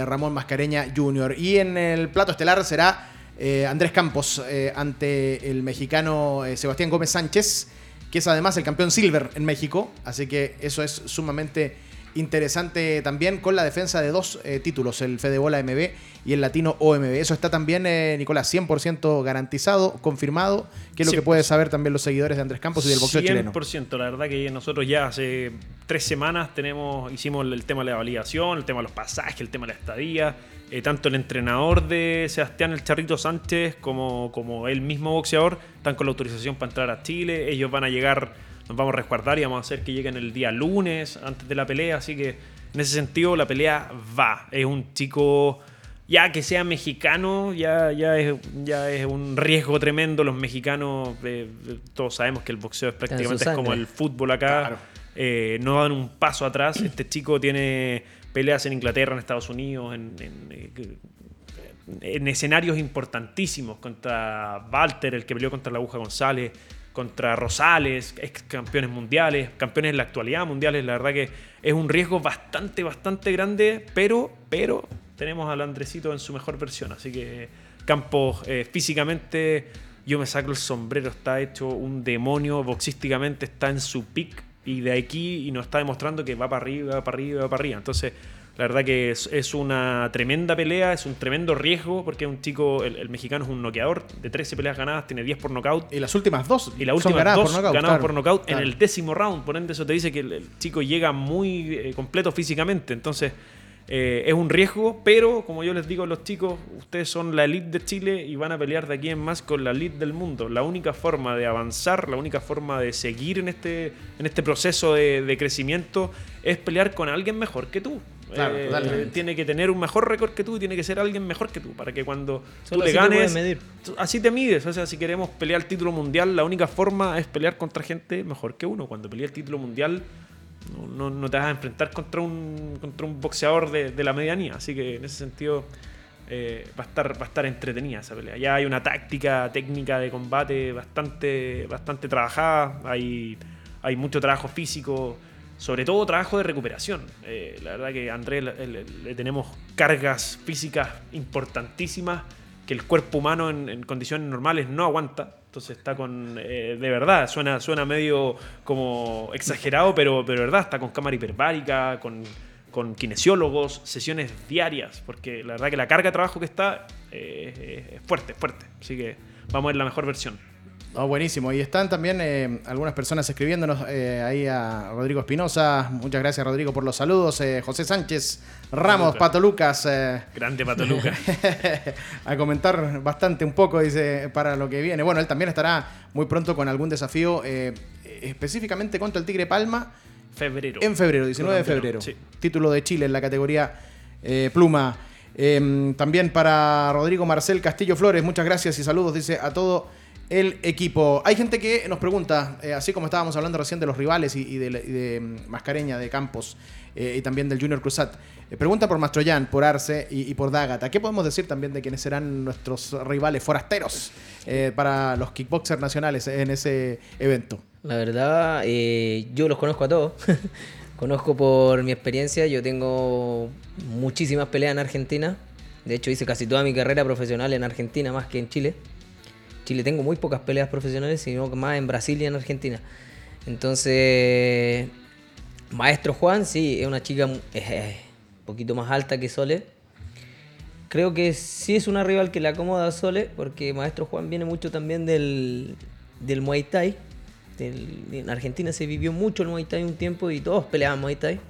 Ramón Mascareña Jr. Y en el plato estelar será eh, Andrés Campos eh, ante el mexicano eh, Sebastián Gómez Sánchez, que es además el campeón silver en México, así que eso es sumamente interesante también con la defensa de dos títulos, el Fedebola MB y el Latino OMB. Eso está también, Nicolás, 100% garantizado, confirmado, que es lo que pueden saber también los seguidores de Andrés Campos y del boxeo 100%, chileno. 100%, la verdad que nosotros ya hace tres semanas tenemos, hicimos el tema de la validación, el tema de los pasajes, el tema de la estadía eh, tanto el entrenador de Sebastián El Charrito Sánchez como, como el mismo boxeador están con la autorización para entrar a Chile. Ellos van a llegar, nos vamos a resguardar y vamos a hacer que lleguen el día lunes antes de la pelea. Así que en ese sentido la pelea va. Es un chico ya que sea mexicano, ya, ya, es, ya es un riesgo tremendo. Los mexicanos, eh, todos sabemos que el boxeo es prácticamente es como el fútbol acá. Eh, no dan un paso atrás. Este chico tiene peleas en Inglaterra, en Estados Unidos, en, escenarios importantísimos contra Walter, el que peleó contra la Aguja González, contra Rosales, ex campeones mundiales, campeones en la actualidad mundiales. La verdad que es un riesgo bastante, bastante grande, pero, pero tenemos al Andresito en su mejor versión. Así que Campos eh, físicamente, yo me saco el sombrero, está hecho un demonio, boxísticamente está en su pick y de aquí y nos está demostrando que va para arriba, va para arriba, va para arriba. Entonces, la verdad que es, una tremenda pelea, es un tremendo riesgo, porque un chico, el, mexicano es un noqueador, de 13 peleas ganadas, tiene 10 por nocaut. Y las últimas dos. Y las últimas dos por ganadas por nocaut en el décimo round. Por ende, eso te dice que el, chico llega muy eh, completo físicamente. Entonces, eh, es un riesgo, pero como yo les digo a los chicos, ustedes son la elite de Chile y van a pelear de aquí en más con la elite del mundo. La única forma de avanzar, la única forma de seguir en este, en este proceso de, crecimiento es pelear con alguien mejor que tú. Eh, tiene que tener un mejor récord que tú, tiene que ser alguien mejor que tú, para que cuando tú le ganes, así te mides. O sea, si queremos pelear el título mundial, la única forma es pelear contra gente mejor que uno. Cuando pelea el título mundial, no, te vas a enfrentar contra un, contra un boxeador de, la medianía. Así que en ese sentido eh, va, a estar, entretenida esa pelea. Ya hay una táctica técnica de combate bastante, bastante trabajada. Hay, mucho trabajo físico, sobre todo trabajo de recuperación. Eh, la verdad que Andrés le, tenemos cargas físicas importantísimas que el cuerpo humano en condiciones normales no aguanta. Entonces está con. Eh, de verdad, suena, suena medio como exagerado, pero, pero de verdad, está con cámara hiperbárica, con, con kinesiólogos, sesiones diarias, porque la verdad que la carga de trabajo que está eh, es fuerte, fuerte. Así que vamos a ver la mejor versión. Oh, buenísimo. Y están también eh, algunas personas escribiéndonos eh, ahí a Rodrigo Espinosa. Muchas gracias, Rodrigo, por los saludos. Eh, José Sánchez Ramos, Pato Lucas. Grande Pato Lucas. a comentar bastante un poco, dice, para lo que viene. Bueno, él también estará muy pronto con algún desafío específicamente contra el Tigre Palma. Febrero. En febrero, 19 de febrero. Título de Chile en la categoría Pluma. Em, también para Rodrigo Marcel Castillo Flores, muchas gracias y saludos, dice a todo el equipo. Hay gente que nos pregunta, eh, así como estábamos hablando recién de los rivales y, de, mm, Mascareña, de Campos eh, y también del Junior Cruzat, eh, pregunta por Mastroyan, por Arce y, por Dagata. ¿Qué podemos decir también de quiénes serán nuestros rivales forasteros para los kickboxers nacionales en ese evento? La verdad, yo los conozco a todos. conozco por mi experiencia, yo tengo muchísimas peleas en Argentina. De hecho, hice casi toda mi carrera profesional en Argentina más que en Chile. Chile tengo muy pocas peleas profesionales, sino más en Brasil y en Argentina. Entonces, Maestro Juan, sí, es una chica un poquito más alta que Sole. Creo que sí es una rival que le acomoda a Sole, porque Maestro Juan viene mucho también del, del Muay Thai. Del- en Argentina se vivió mucho el Muay Thai un tiempo y todos peleaban Muay Thai.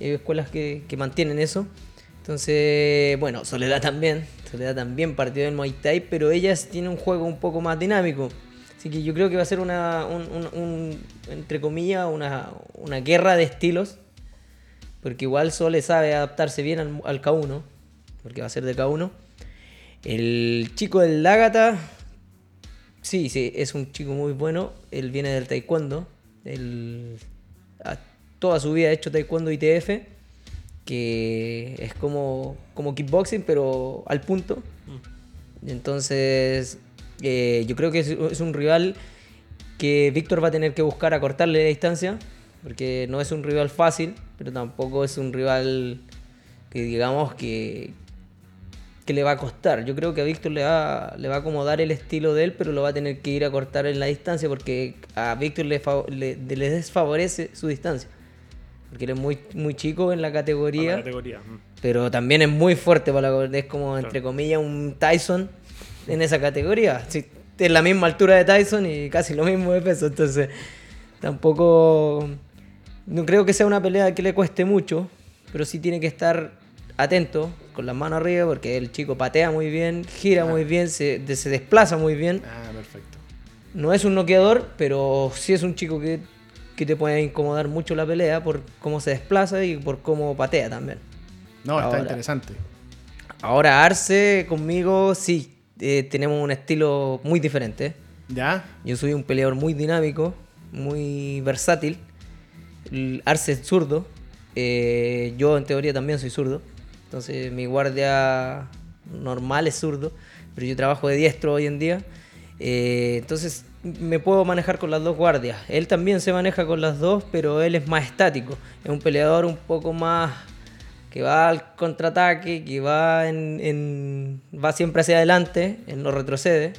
Y hay escuelas que, que mantienen eso. Entonces, bueno, Soledad también. Soledad también partió del Muay Thai, pero ella tiene un juego un poco más dinámico. Así que yo creo que va a ser una, un, un- un, entre comillas, una, una guerra de estilos. Porque igual Sole sabe adaptarse bien al, al K1, porque va a ser de K1. El chico del Lágata, sí, sí, es un chico muy bueno. Él viene del taekwondo. Él toda su vida ha hecho taekwondo ITF, que es como, como kickboxing, pero al punto. Entonces, eh, yo creo que es, es un rival que Víctor va a tener que buscar acortarle la distancia, porque no es un rival fácil, pero tampoco es un rival que digamos que, que le va a costar. Yo creo que a Víctor le va, le va a acomodar el estilo de él, pero lo va a tener que ir a cortar en la distancia, porque a Víctor le, le desfavorece su distancia. Porque él es muy, muy chico en la categoría. la categoría. Pero también es muy fuerte para la, es como entre comillas un Tyson en esa categoría. Sí, es la misma altura de Tyson y casi lo mismo de peso. Entonces, tampoco. No creo que sea una pelea que le cueste mucho. Pero sí tiene que estar atento, con las manos arriba, porque el chico patea muy bien, gira muy bien, se, se desplaza muy bien. Ah, perfecto. No es un noqueador, pero sí es un chico que, que te puede incomodar mucho la pelea por cómo se desplaza y por cómo patea también. No, está Ahora. interesante. Ahora Arce conmigo sí, eh, tenemos un estilo muy diferente. ¿Ya? Yo soy un peleador muy dinámico, muy versátil. Arce es zurdo. eh, yo en teoría también soy zurdo. Entonces mi guardia normal es zurdo. Pero yo trabajo de diestro hoy en día. Eh, entonces me puedo manejar con las dos guardias. Él también se maneja con las dos, pero él es más estático. Es un peleador un poco más que va al contraataque, que va en, va siempre hacia adelante, él no retrocede,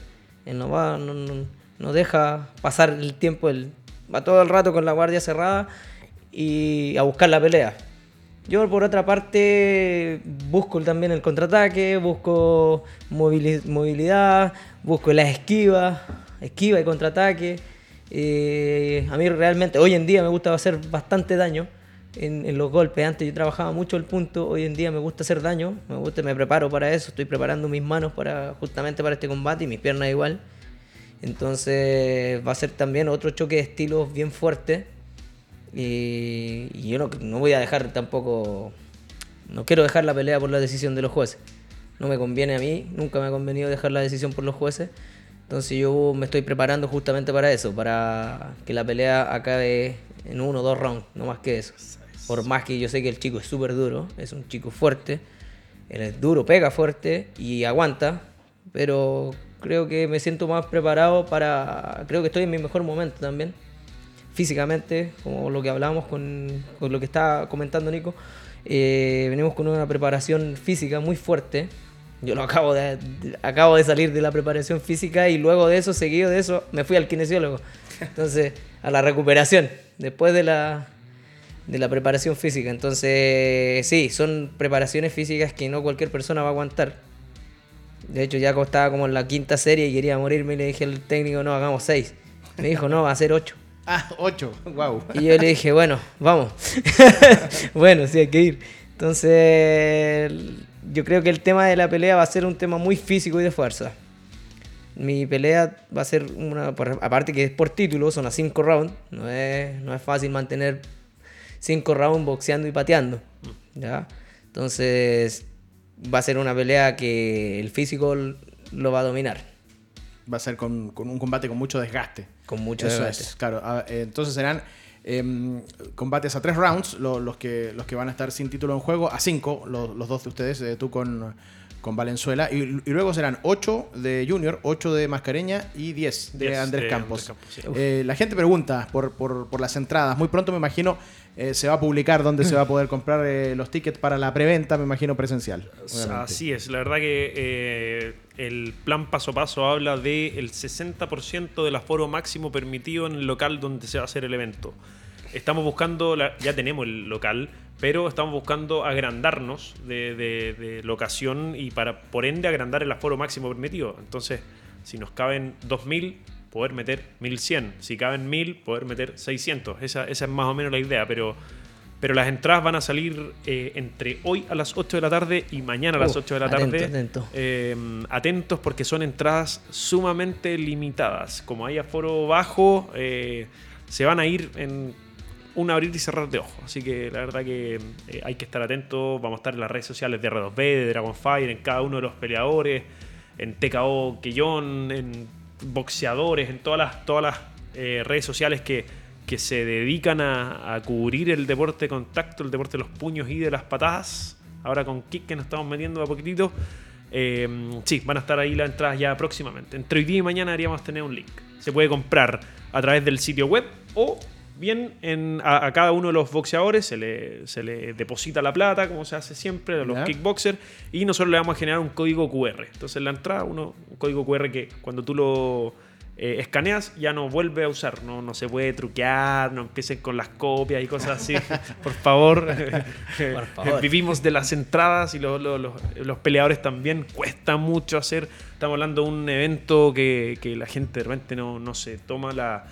él no va, no, no- no deja pasar el tiempo, él va todo el rato con la guardia cerrada y a buscar la pelea. Yo por otra parte busco también el contraataque, busco movili- movilidad, busco las esquivas, esquiva y contraataque. Eh, a mí realmente hoy en día me gusta hacer bastante daño en, en los golpes. Antes yo trabajaba mucho el punto, hoy en día me gusta hacer daño, me gusta, me preparo para eso, estoy preparando mis manos para justamente para este combate y mis piernas igual. Entonces va a ser también otro choque de estilos bien fuerte. Y, y yo no, no voy a dejar tampoco. No quiero dejar la pelea por la decisión de los jueces. No me conviene a mí, nunca me ha convenido dejar la decisión por los jueces. Entonces yo me estoy preparando justamente para eso, para que la pelea acabe en uno o dos rounds, no más que eso. Por más que yo sé que el chico es súper duro, es un chico fuerte, él es duro, pega fuerte y aguanta, pero creo que me siento más preparado para... Creo que estoy en mi mejor momento también físicamente, como lo que hablábamos con, con lo que estaba comentando Nico, eh, venimos con una preparación física muy fuerte. Yo lo acabo de, acabo de salir de la preparación física y luego de eso, seguido de eso, me fui al kinesiólogo. Entonces, a la recuperación, después de la, de la preparación física. Entonces, sí, son preparaciones físicas que no cualquier persona va a aguantar. De hecho, ya estaba como en la quinta serie y quería morirme y le dije al técnico, no, hagamos seis. Me dijo, no, va a ser ocho. Ah, 8. Wow. Y yo le dije, bueno, vamos. bueno, sí, hay que ir. Entonces, yo creo que el tema de la pelea va a ser un tema muy físico y de fuerza. Mi pelea va a ser una, por- aparte que es por título, son a 5 rounds. No es, no es fácil mantener 5 rounds boxeando y pateando. ¿ya? Entonces, va a ser una pelea que el físico lo va a dominar. Va a ser con, con un combate con mucho desgaste. Con mucho Eso desgaste. es, claro. Ah, eh, Entonces serán em, combates a tres rounds, lo- los, que, los que van a estar sin título en juego, a cinco, lo- los dos de ustedes, eh, tú con, con Valenzuela. Y, y luego serán 8 de Junior, 8 de Mascareña y 10 de Diez Andrés de Campos. Andrés Campos, sí. Eh, la gente pregunta por, por- por las entradas. Muy pronto me imagino eh, se va a publicar dónde se va a poder comprar eh, los tickets para la preventa, me imagino presencial. obviamente. Así es, la verdad que eh, el plan paso a paso habla del 60% del aforo máximo permitido en el local donde se va a hacer el evento. Estamos buscando, la- ya tenemos el local, pero estamos buscando agrandarnos de, de- de locación y para por ende agrandar el aforo máximo permitido. Entonces, si nos caben 2000, poder meter 1100. Si caben 1000, poder meter 600. Esa, esa es más o menos la idea, pero pero las entradas van a salir eh, entre hoy a las 8 de la tarde y mañana a las Uh, 8 de la tarde. atento. Eh, atentos porque son entradas sumamente limitadas. Como hay aforo bajo, eh, se van a ir en un abrir y cerrar de ojos. Así que la verdad que eh, hay que estar atentos. Vamos a estar en las redes sociales de R2B, de Dragonfire, en cada uno de los peleadores, en TKO Quillón, en boxeadores, en todas las, todas las eh, redes sociales que, que se dedican a, cubrir el deporte de contacto, el deporte de los puños y de las patadas. Ahora con Kick que nos estamos metiendo a poquitito. Eh, sí, van a estar ahí las entradas ya próximamente. Entre hoy día y mañana deberíamos tener un link. Se puede comprar a través del sitio web o bien en, a, a cada uno de los boxeadores se le, se le deposita la plata, como se hace siempre, a los kickboxers, y nosotros le vamos a generar un código QR. Entonces en la entrada, uno, un código QR que cuando tú lo eh, escaneas ya no vuelve a usar, no, no se puede truquear, no empiecen con las copias y cosas así. Por favor. Por favor. Vivimos de las entradas y los, los- los- los peleadores también. Cuesta mucho hacer. Estamos hablando de un evento que, que la gente de repente no, no se toma la,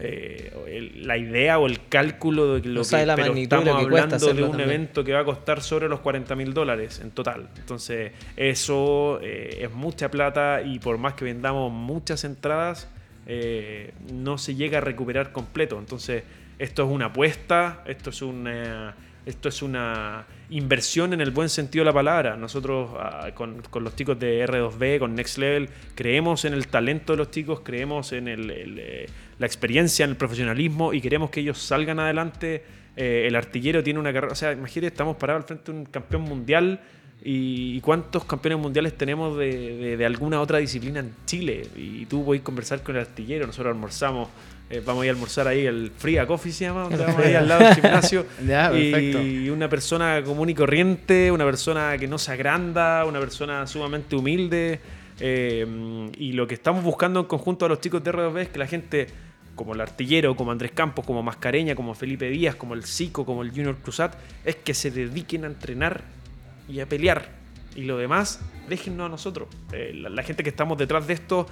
eh, el- la idea o el cálculo de lo No que la pero magnitud estamos lo que cuesta hablando de un también. evento que va a costar sobre los 40 mil dólares en total. Entonces, eso eh, es mucha plata y por más que vendamos muchas entradas, eh, no se llega a recuperar completo. Entonces, esto es una apuesta, esto es una, esto es una inversión en el buen sentido de la palabra. Nosotros ah, con, con los chicos de R2B, con Next Level, creemos en el talento de los chicos, creemos en el- el, la experiencia, en el profesionalismo y queremos que ellos salgan adelante. Eh, el artillero tiene una carrera, o sea, imagínate, estamos parados al frente de un campeón mundial. ¿Y cuántos campeones mundiales tenemos de, de- de alguna otra disciplina en Chile? Y tú podés conversar con el artillero, nosotros almorzamos, eh, vamos a ir a almorzar ahí, el Fría Coffee se llama, donde vamos ahí al lado del gimnasio. Y una persona común y corriente, una persona que no se agranda, una persona sumamente humilde. Eh, y lo que estamos buscando en conjunto a los chicos de R2B es que la gente, como el artillero, como Andrés Campos, como Mascareña, como Felipe Díaz, como el Zico, como el Junior Cruzat, es que se dediquen a entrenar y a pelear. Y lo demás, déjennos a nosotros. Eh, la, gente que estamos detrás de esto,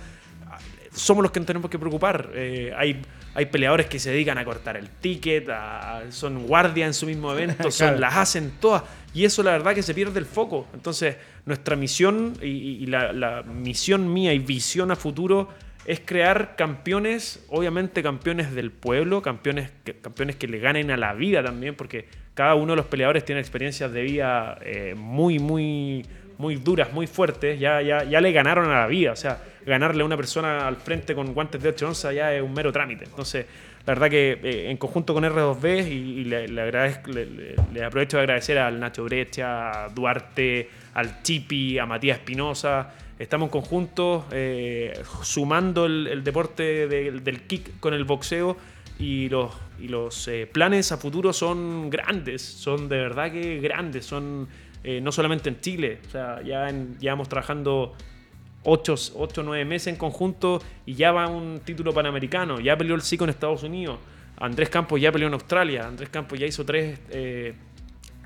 ah, somos los que tenemos que preocupar. Eh, hay, hay peleadores que se dedican a cortar el ticket, a- son guardias en su mismo evento, son- Claro. las hacen todas. Y eso la verdad que se pierde el foco. Entonces, nuestra misión y, y la, la misión mía y visión a futuro es crear campeones, obviamente campeones del pueblo, campeones que, campeones que le ganen a la vida también, porque cada uno de los peleadores tiene experiencias de vida eh, muy, muy, muy duras, muy fuertes. Ya, ya, ya le ganaron a la vida. O sea, ganarle a una persona al frente con guantes de 8 onzas ya es un mero trámite. Entonces, la verdad que eh, en conjunto con R2B, y, le, agradezco- le- aprovecho de agradecer al Nacho Brecha, a Duarte, al Chipi, a Matías Espinosa. Estamos en conjunto eh, sumando el, deporte del- kick con el boxeo y los, y los eh, planes a futuro son grandes, son de verdad que grandes, son no solamente en Chile, o sea, ya en- llevamos trabajando 8 o 9 meses en conjunto y ya va un título panamericano, ya peleó el CICO en Estados Unidos, Andrés Campos ya peleó en Australia, Andrés Campos ya hizo tres eh,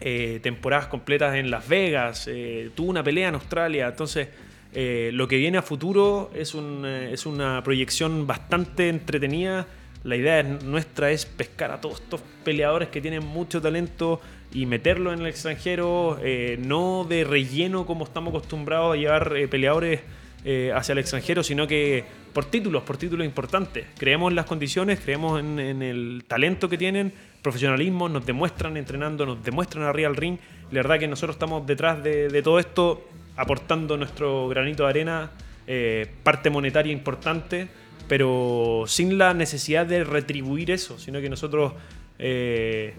eh, temporadas completas en Las Vegas, eh, tuvo una pelea en Australia, entonces lo que viene a futuro es, un, es una proyección bastante entretenida. La idea es- nuestra es pescar a todos estos peleadores que tienen mucho talento y meterlo en el extranjero, no de relleno como estamos acostumbrados a llevar peleadores eh, hacia el extranjero, sino que por títulos, por títulos importantes. Creemos en las condiciones, creemos en, el talento que tienen, profesionalismo, nos demuestran entrenando, nos demuestran arriba al ring. La verdad que nosotros estamos detrás de, de todo esto, aportando nuestro granito de arena, eh, parte monetaria importante, pero sin la necesidad de retribuir eso, sino que nosotros... eh,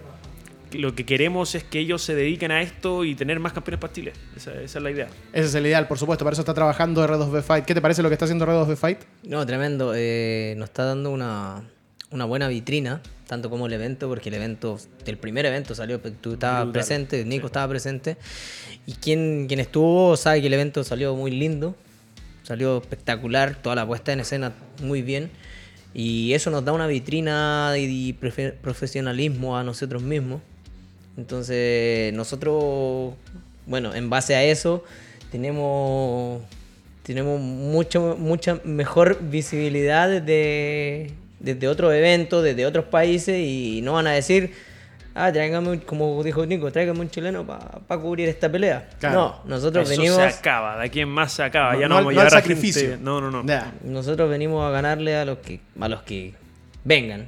lo que queremos es que ellos se dediquen a esto y tener más campeones para Chile. Esa, esa es la idea. Ese es el ideal, por supuesto. Para eso está trabajando R2B Fight. ¿Qué te parece lo que está haciendo R2B Fight? No, tremendo. eh, nos está dando una, una buena vitrina, tanto como el evento, porque el evento, el primer evento salió, tú estabas Brutal, presente, Nico sí. estaba presente. Y quien, quien estuvo sabe que el evento salió muy lindo, salió espectacular, toda la puesta en escena muy bien. Y eso nos da una vitrina y profe- profesionalismo a nosotros mismos. Entonces, nosotros, bueno, en base a eso, tenemos, tenemos mucho, mucha mejor visibilidad desde, desde otros eventos, desde otros países, y no van a decir, ah, tráigame, un- como dijo Nico, tráigame un chileno para cubrir esta pelea. Claro. No, nosotros Eso venimos... se acaba, de aquí en más se acaba. No- ya no vamos a no a sacrificio. gente- No, no, no. Nosotros venimos a ganarle a los que a los que vengan.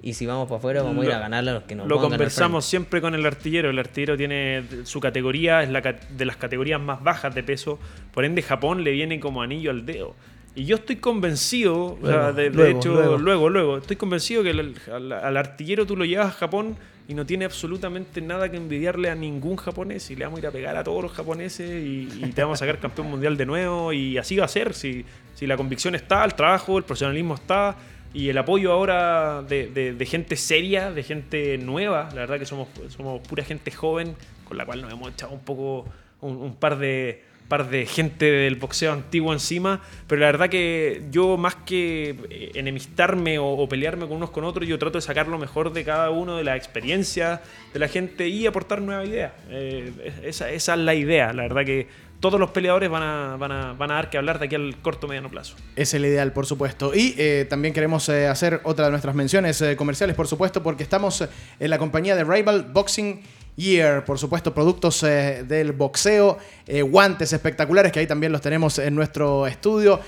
Y si vamos para afuera, vamos a ir a Lo- ganarle a los que nos Lo conversamos siempre con el artillero. El artillero tiene su categoría, es la de las categorías más bajas de peso. Por ende, Japón le viene como anillo al dedo. Y yo estoy convencido, o sea, Luego, de, de luego, hecho, luego. luego. luego, estoy convencido que el- al, al artillero tú lo llevas a Japón y no tiene absolutamente nada que envidiarle a ningún japonés. Y le vamos a ir a pegar a todos los japoneses y, y te vamos a sacar campeón mundial de nuevo. Y así va a ser. Si, si la convicción está, el trabajo, el profesionalismo está. Y el apoyo ahora de, de- de gente seria, de gente nueva, la verdad que somos, somos pura gente joven, con la cual nos hemos echado un poco un, un par de par de gente del boxeo antiguo encima, pero la verdad que yo más que enemistarme o, o pelearme con unos con otros, yo trato de sacar lo mejor de cada uno, de la experiencia de la gente y aportar nuevas ideas. Eh, esa, esa es la idea, la verdad que todos los peleadores van a, van a, van a dar que hablar de aquí al corto mediano plazo. Es el ideal, por supuesto. Y eh, también queremos eh, hacer otra de nuestras menciones eh, comerciales, por supuesto, porque estamos en la compañía de Rival Boxing Year, por supuesto, productos del boxeo, guantes espectaculares, que ahí también los tenemos en nuestro estudio,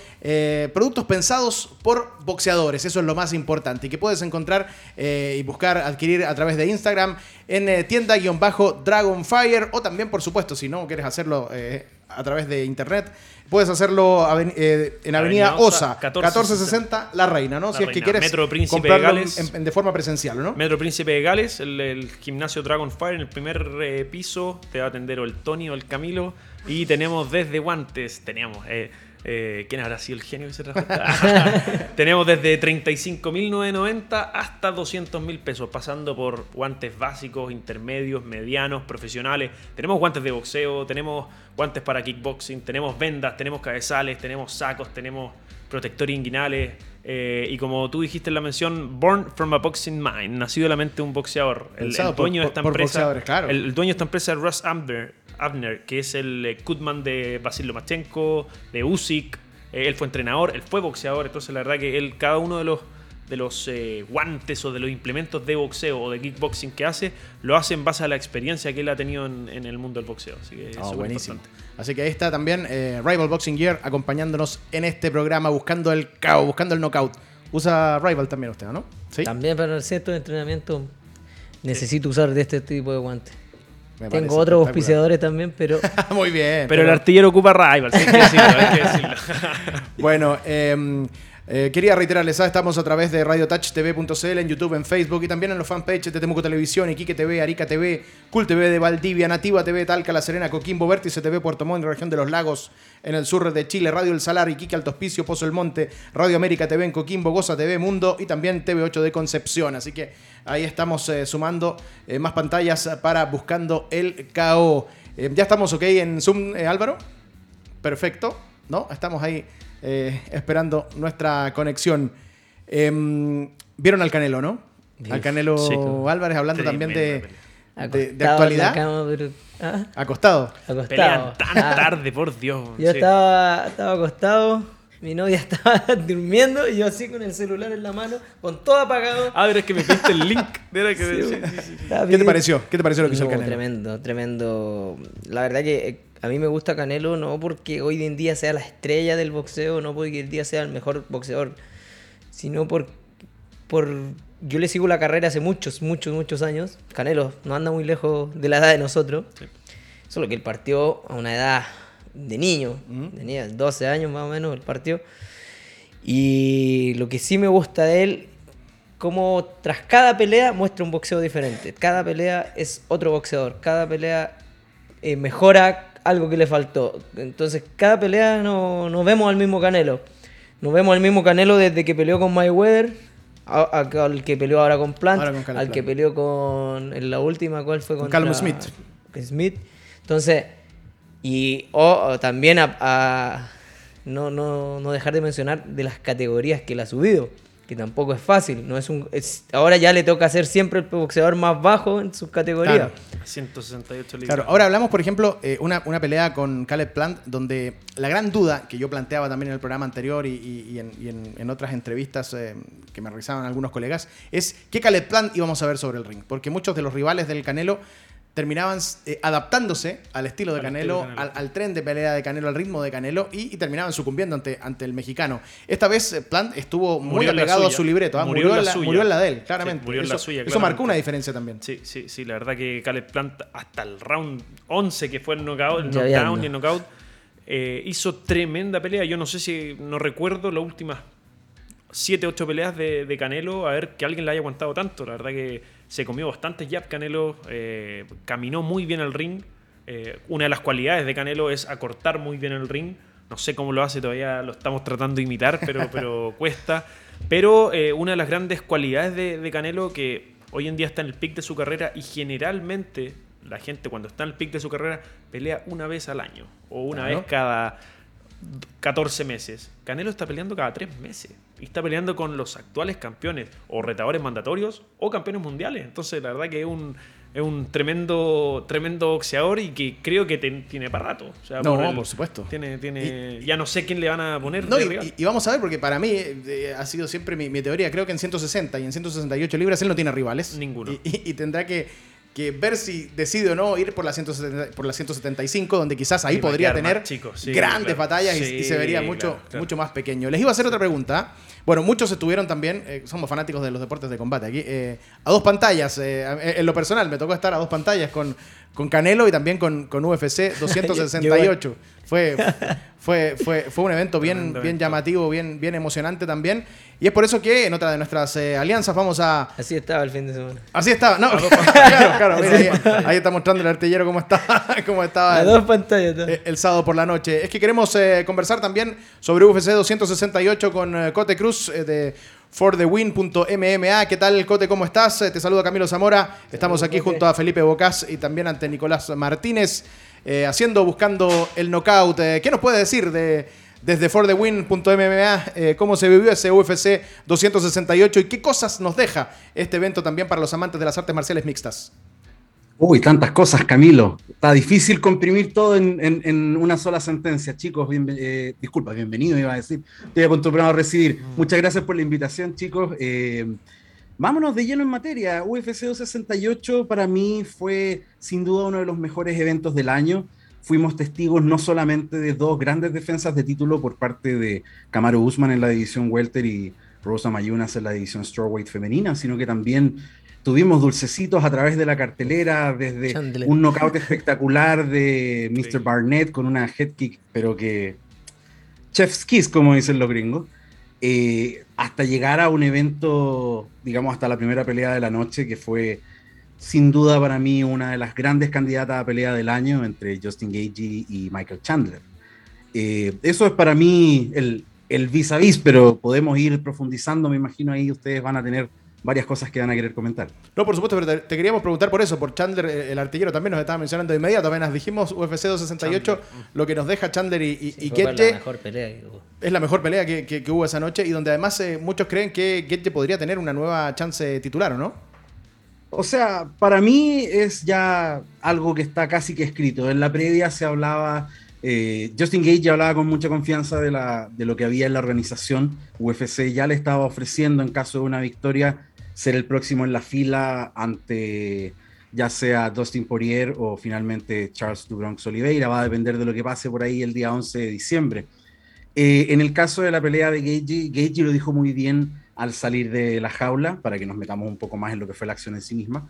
productos pensados por boxeadores, eso es lo más importante, y que puedes encontrar y buscar, adquirir a través de Instagram en tienda-dragonfire, o también, por supuesto, si no quieres hacerlo a través de internet, puedes hacerlo aven- eh, en Avenida, Avenida Osa, Osa, 1460 La Reina, ¿no? La si es que quieres Metro Príncipe de Gales. en- en- de forma presencial, ¿no? Metro Príncipe de Gales, el, el gimnasio Dragonfire, en el primer eh, piso te va a atender o el Tony o el Camilo. Y tenemos desde guantes, teníamos, eh, eh, ¿quién habrá sido el genio que se trajo? tenemos desde 35.990 hasta 200.000 pesos, pasando por guantes básicos, intermedios, medianos, profesionales. Tenemos guantes de boxeo, tenemos guantes para kickboxing, tenemos vendas, tenemos cabezales, tenemos sacos, tenemos protectores inguinales. eh, y como tú dijiste en la mención, Born from a Boxing Mind, nacido de la mente de un boxeador. El, dueño por- de esta empresa. claro. el, el dueño de esta empresa es Russ Abner, Abner que es el eh, Kutman de Basil Lomachenko, de Usyk. Eh, él fue entrenador, él fue boxeador, entonces la verdad que él, cada uno de los de los eh, guantes o de los implementos de boxeo o de kickboxing que hace, lo hace en base a la experiencia que él ha tenido en, en el mundo del boxeo. Así que es Ah, buenísimo. importante. Así que ahí está también eh, Rival Boxing Gear acompañándonos en este programa, buscando el KO, buscando el knockout. Usa Rival también usted, ¿no? Sí. También para el centro de entrenamiento necesito usar de este tipo de guantes. Me Tengo otros auspiciadores también, pero Muy bien. Pero, el artillero ocupa rival, hay que decirlo, hay que decirlo. Bueno, eh, eh, quería reiterarles, ¿sabes? estamos a través de radiotouchtv.cl en YouTube, en Facebook y también en los fanpages de Temuco Televisión, Iquique TV, Arica TV, Cool TV de Valdivia, Nativa TV, Talca, La Serena, Coquimbo, Vértice TV, Puerto Montt, región de los lagos, en el sur de Chile, Radio El Salar, Iquique, Alto Hospicio, Pozo El Monte, Radio América TV en Coquimbo, Goza TV, Mundo y también TV8 de Concepción. Así que ahí estamos eh, sumando eh, más pantallas para Buscando el KO. Ya estamos ok en Zoom, Álvaro. Perfecto, ¿no? Estamos ahí eh, esperando nuestra conexión. Em, Vieron al Canelo, ¿no? Al Canelo Sí. Álvarez hablando también de, de, actualidad. cama, pero- ah, Acostado. acostado. Pelean tan Ah, tarde, por Dios. Yo sí. estaba, estaba acostado, mi novia estaba durmiendo y yo así con el celular en la mano, con todo apagado. Ah, pero es que me pediste el link. Era que Sí, sí, bueno. sí, sí. Estaba ¿Qué te pareció? ¿Qué te pareció lo que hizo el No, Canelo? Tremendo, tremendo. La verdad que eh, a mí me gusta Canelo no porque hoy en día sea la estrella del boxeo, no porque hoy en día sea el mejor boxeador, sino por, por... Yo le sigo la carrera hace muchos, muchos, muchos años. Canelo no anda muy lejos de la edad de nosotros. Sí. Solo que él partió a una edad de niño. Tenía 12 años más o menos el partió. Y lo que sí me gusta de él como tras cada pelea muestra un boxeo diferente. Cada pelea es otro boxeador. Cada pelea eh, mejora algo que le faltó. Entonces, cada pelea no, nos vemos al mismo Canelo. Nos vemos al mismo Canelo desde que peleó con Mayweather, al que peleó ahora con Plant, al que peleó con. En la última, ¿cuál fue? Con Calum Smith. Smith. Entonces, y también a, no, no, no dejar de mencionar de las categorías que él ha subido que tampoco es fácil. No es un, ahora ya le toca ser siempre el boxeador más bajo en sus categorías. 168 libras. Claro, ahora hablamos, por ejemplo, eh, una, una, pelea con Caleb Plant, donde la gran duda que yo planteaba también en el programa anterior y, en, otras entrevistas eh, que me realizaban algunos colegas, es qué Caleb Plant íbamos a ver sobre el ring. Porque muchos de los rivales del Canelo terminaban eh, adaptándose al estilo de Canelo, Al, tren de pelea de Canelo, al ritmo de Canelo y, terminaban sucumbiendo ante, ante el mexicano. Esta vez eh, Plant estuvo muy apegado a su libreto, ¿ah? murió, en la, murió, en la, de él, claramente. murió eso, la suya, eso marcó una diferencia también. Sí, sí, sí, la verdad que Caleb Plant hasta el round 11 que fue el knockout, el knockdown y el knockout, eh, hizo tremenda pelea. Yo no sé si, no recuerdo las últimas 7, 8 peleas de, de Canelo, a ver que alguien le haya aguantado tanto. La verdad que se comió bastantes jab Canelo, eh, caminó muy bien el ring. Eh, una de las cualidades de Canelo es acortar muy bien el ring. No sé cómo lo hace, todavía lo estamos tratando de imitar, pero, pero cuesta. Pero eh, una de las grandes cualidades de, Canelo que hoy en día está en el pic de su carrera y generalmente la gente cuando está en el pic de su carrera pelea una vez al año o una vez cada 14 meses. Canelo está peleando cada 3 meses. Y está peleando con los actuales campeones, o retadores mandatorios, o campeones mundiales. Entonces, la verdad que es un, es un tremendo, tremendo boxeador y que creo que tiene para rato. no, por, supuesto. Tiene, tiene, ya no sé quién le van a poner. y, vamos a ver, porque para mí eh, ha sido siempre mi, mi, teoría. Creo que en 160 y en 168 libras él no tiene rivales. Ninguno. y tendrá que que ver si decide o no ir por la, 170, por la 175, donde quizás ahí podría tener grandes batallas y, se vería mucho, mucho más pequeño. Les iba a hacer otra pregunta. Bueno, muchos estuvieron también, eh, somos fanáticos de los deportes de combate aquí, eh, a dos pantallas. Eh, en lo personal, me tocó estar a dos pantallas con, con Canelo y también con, con UFC 268. Fue, fue, fue, fue un evento bien, bien llamativo, bien, bien emocionante también. Y es por eso que en otra de nuestras alianzas vamos a. Así estaba el fin de semana. Así estaba, no. claro, claro, ahí, está mostrando el artillero cómo, está, cómo estaba. A dos pantallas. El, sábado por la noche. Es que queremos conversar también sobre UFC 268 con Cote Cruz de forthewin.mma. ¿Qué tal, Cote? ¿Cómo estás? Te saluda Camilo Zamora. Estamos aquí junto a Felipe Bocas y también ante Nicolás Martínez, eh, haciendo, buscando el knockout. Eh, ¿Qué nos puede decir de, desde forthewin.mma eh, cómo se vivió ese UFC 268 y qué cosas nos deja este evento también para los amantes de las artes marciales mixtas? Uy, tantas cosas, Camilo. Está difícil comprimir todo en, una sola sentencia. Chicos, eh, disculpa, bienvenido, iba a decir. Estoy acostumbrado a recibir. Mm. Muchas gracias por la invitación, chicos. Eh, vámonos de lleno en materia. UFC 268 para mí fue sin duda uno de los mejores eventos del año. Fuimos testigos no solamente de dos grandes defensas de título por parte de Camaro Usman en la división Welter y Rosa Mayunas en la división Strawweight femenina, sino que también Tuvimos dulcecitos a través de la cartelera, desde un knockout espectacular de Mr. Barnett con una head kick, pero que chef's kiss, como dicen los gringos, eh, hasta llegar a un evento, digamos, hasta la primera pelea de la noche, que fue sin duda para mí una de las grandes candidatas a pelea del año entre Justin Gagey y Michael Chandler. Eh, eso es para mí el, el vis a vis, pero podemos ir profundizando, me imagino ahí ustedes van a tener varias cosas que van a querer comentar. No, por supuesto, pero te, queríamos preguntar por eso, por Chandler, eh, el artillero también nos estaba mencionando de inmediato, apenas dijimos UFC 268, lo que nos deja Chandler y, y, Es la mejor pelea que hubo. Es la mejor pelea que, hubo esa noche y donde además eh, muchos creen que Getche podría tener una nueva chance titular, ¿o no? O sea, para mí es ya algo que está casi que escrito. En la previa se hablaba eh, Justin Gage ya hablaba con mucha confianza de, la, de, lo que había en la organización. UFC ya le estaba ofreciendo, en caso de una victoria, ser el próximo en la fila ante ya sea Dustin Poirier o finalmente Charles Dubronx Oliveira. Va a depender de lo que pase por ahí el día 11 de diciembre. Eh, en el caso de la pelea de Gage, Gage lo dijo muy bien al salir de la jaula, para que nos metamos un poco más en lo que fue la acción en sí misma.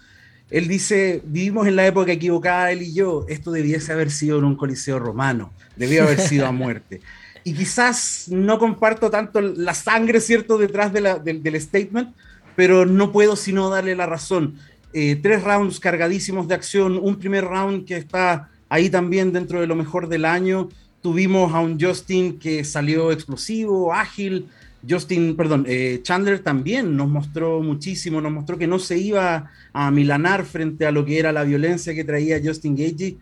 Él dice, vivimos en la época equivocada, él y yo, esto debiese haber sido en un coliseo romano, debió haber sido a muerte. Y quizás no comparto tanto la sangre, ¿cierto?, detrás del statement, pero no puedo sino darle la razón. Eh, tres rounds cargadísimos de acción, un primer round que está ahí también dentro de lo mejor del año. Tuvimos a un Justin que salió explosivo, ágil. Justin, perdón, eh, Chandler también nos mostró muchísimo, nos mostró que no se iba a milanar frente a lo que era la violencia que traía Justin Gagey,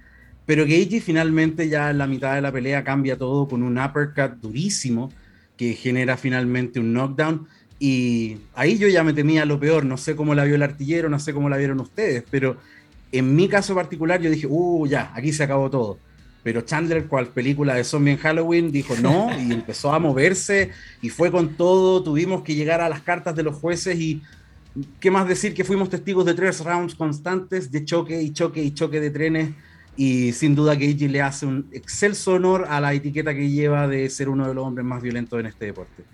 pero Gagey finalmente ya en la mitad de la pelea cambia todo con un uppercut durísimo que genera finalmente un knockdown y ahí yo ya me temía lo peor, no sé cómo la vio el artillero, no sé cómo la vieron ustedes, pero en mi caso particular yo dije, uh, ya, aquí se acabó todo. Pero Chandler, cual película de zombie en Halloween, dijo no y empezó a moverse y fue con todo. Tuvimos que llegar a las cartas de los jueces y qué más decir que fuimos testigos de tres rounds constantes de choque y choque y choque de trenes. Y sin duda Gage le hace un excelso honor a la etiqueta que lleva de ser uno de los hombres más violentos en este deporte.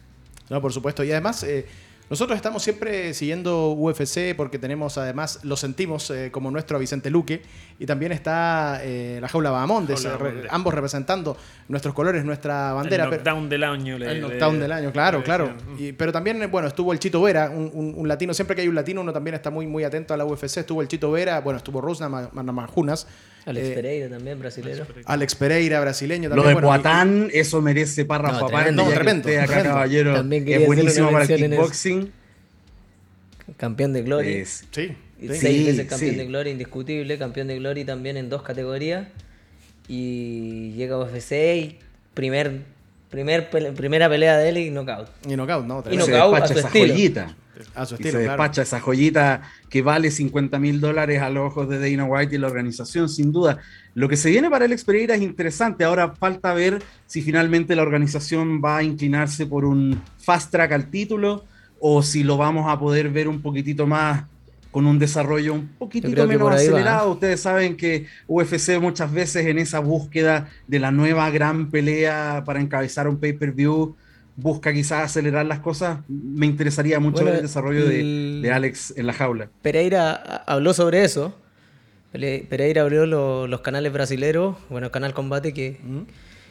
No, por supuesto. Y además, eh, nosotros estamos siempre siguiendo UFC porque tenemos, además, lo sentimos eh, como nuestro Vicente Luque. Y también está eh, la Jaula Bahamondes, ambos representando nuestros colores, nuestra bandera. El knockdown del año. el knockdown del año, claro, claro. pero también, bueno, estuvo el Chito Vera, un, latino. Siempre que hay un latino, uno también está muy, muy atento a la UFC. Estuvo el Chito Vera, bueno, estuvo Rusna Majunas. Alex eh, Pereira también, brasileño. Alex Pereira, brasileño también. Lo de Poatán, eso merece párrafo aparte. No, de repente, acá, caballero. es buenísimo para el kickboxing. Campeón de Glory. sí. Seis veces campeón de Glory, indiscutible. Campeón de Glory también en dos categorías. Y llega a UFC y primer, primer, primera pelea de él y knockout. Y knockout, ¿no? Y knockout a su estilo. A su estilo, se despacha esa joyita que vale 50 mil dólares a los ojos de Dana White y la organización, sin duda. Lo que se viene para Alex Pereira es interesante. Ahora falta ver si finalmente la organización va a inclinarse por un fast track al título o si lo vamos a poder ver un poquitito más con un desarrollo un poquitito menos acelerado. Ustedes saben que UFC muchas veces en esa búsqueda de la nueva gran pelea para encabezar un pay-per-view busca quizás acelerar las cosas. Me interesaría mucho el desarrollo de, Alex en la jaula. Pereira habló sobre eso. Pereira abrió los canales brasileros, bueno, Canal Combate, que,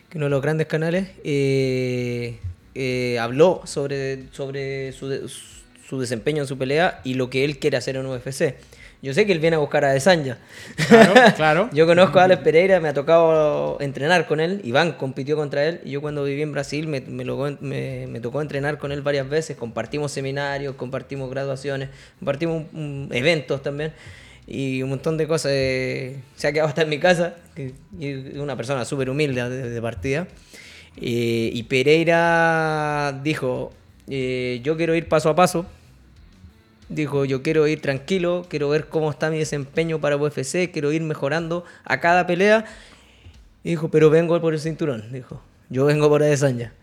que uno de los grandes canales, eh, eh, habló sobre, sobre su, su, desempeño en su pelea y lo que él quiere hacer en UFC. Yo sé que él viene a buscar a Desanya. Claro, claro. yo conozco a Alex Pereira, me ha tocado entrenar con él. Iván compitió contra él. Y yo cuando viví en Brasil me, me, tocó entrenar con él varias veces. Compartimos seminarios, compartimos graduaciones, compartimos eventos también. Y un montón de cosas. Eh, se ha quedado hasta en mi casa. Y una persona súper humilde de, partida. Eh, y Pereira dijo, eh, yo quiero ir paso a paso Dijo, yo quiero ir tranquilo, quiero ver cómo está mi desempeño para UFC, quiero ir mejorando a cada pelea. Y dijo, pero vengo por el cinturón. Dijo, yo vengo por Adesanya.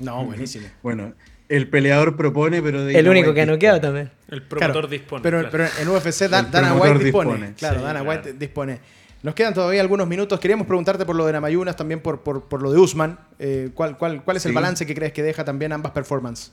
No, buenísimo. Bueno, el peleador propone, pero... el único que ha noqueado también. El promotor dispone. Pero, pero, en UFC Dana White dispone. Claro, Dana White dispone. Nos quedan todavía algunos minutos. Queríamos preguntarte por lo de Namayunas, también por, por, lo de Usman. Eh, ¿cuál, cuál, cuál es el balance que crees que deja también ambas performances?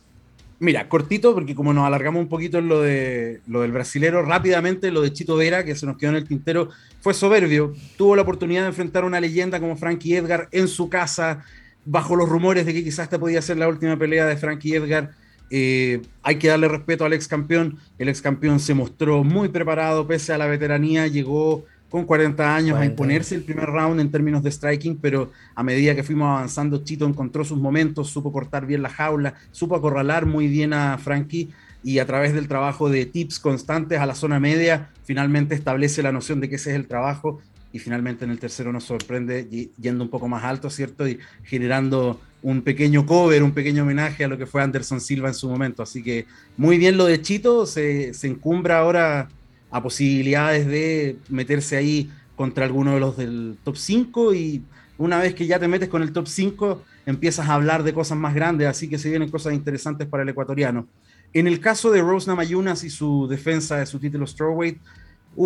Mira, cortito, porque como nos alargamos un poquito en lo, de, lo del brasilero, rápidamente lo de Chito Vera, que se nos quedó en el tintero, fue soberbio. Tuvo la oportunidad de enfrentar a una leyenda como Frankie Edgar en su casa, bajo los rumores de que quizás esta podía ser la última pelea de Frankie Edgar. Eh, hay que darle respeto al ex campeón. El ex campeón se mostró muy preparado, pese a la veteranía, llegó con 40 años a imponerse el primer round en términos de striking, pero a medida que fuimos avanzando, Chito encontró sus momentos, supo cortar bien la jaula, supo acorralar muy bien a Frankie y a través del trabajo de tips constantes a la zona media, finalmente establece la noción de que ese es el trabajo y finalmente en el tercero nos sorprende yendo un poco más alto, ¿cierto? Y generando un pequeño cover, un pequeño homenaje a lo que fue Anderson Silva en su momento. Así que muy bien lo de Chito, se, se encumbra ahora a posibilidades de meterse ahí contra alguno de los del top 5 y una vez que ya te metes con el top 5 empiezas a hablar de cosas más grandes, así que se vienen cosas interesantes para el ecuatoriano. En el caso de Rose Namayunas y su defensa de su título strawweight,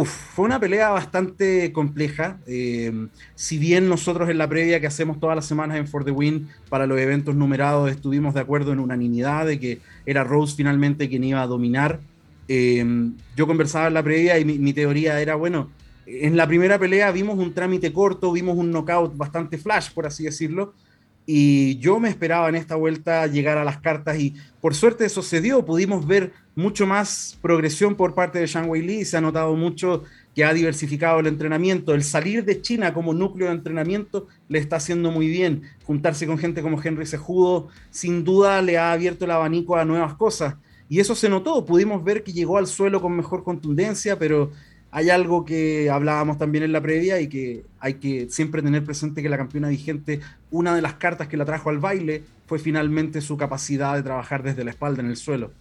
fue una pelea bastante compleja. Eh, si bien nosotros en la previa que hacemos todas las semanas en For the Win para los eventos numerados estuvimos de acuerdo en unanimidad de que era Rose finalmente quien iba a dominar Em, yo conversaba en la previa y mi, teoría era, bueno, en la primera pelea vimos un trámite corto, vimos un knockout bastante flash, por así decirlo, Y yo me esperaba en esta vuelta llegar a las cartas y por suerte eso se dio. Pudimos ver mucho más progresión por parte de Shang Wei Li. Se ha notado mucho que ha diversificado el entrenamiento. El salir de China como núcleo de entrenamiento le está haciendo muy bien. Juntarse con gente como Henry Sejudo, sin duda le ha abierto el abanico a nuevas cosas. Y eso se notó. Pudimos ver que llegó al suelo con mejor contundencia, pero hay algo que hablábamos también en la previa y que hay que siempre tener presente que la campeona vigente, una de las cartas que la trajo al baile fue finalmente su capacidad de trabajar desde la espalda en el suelo.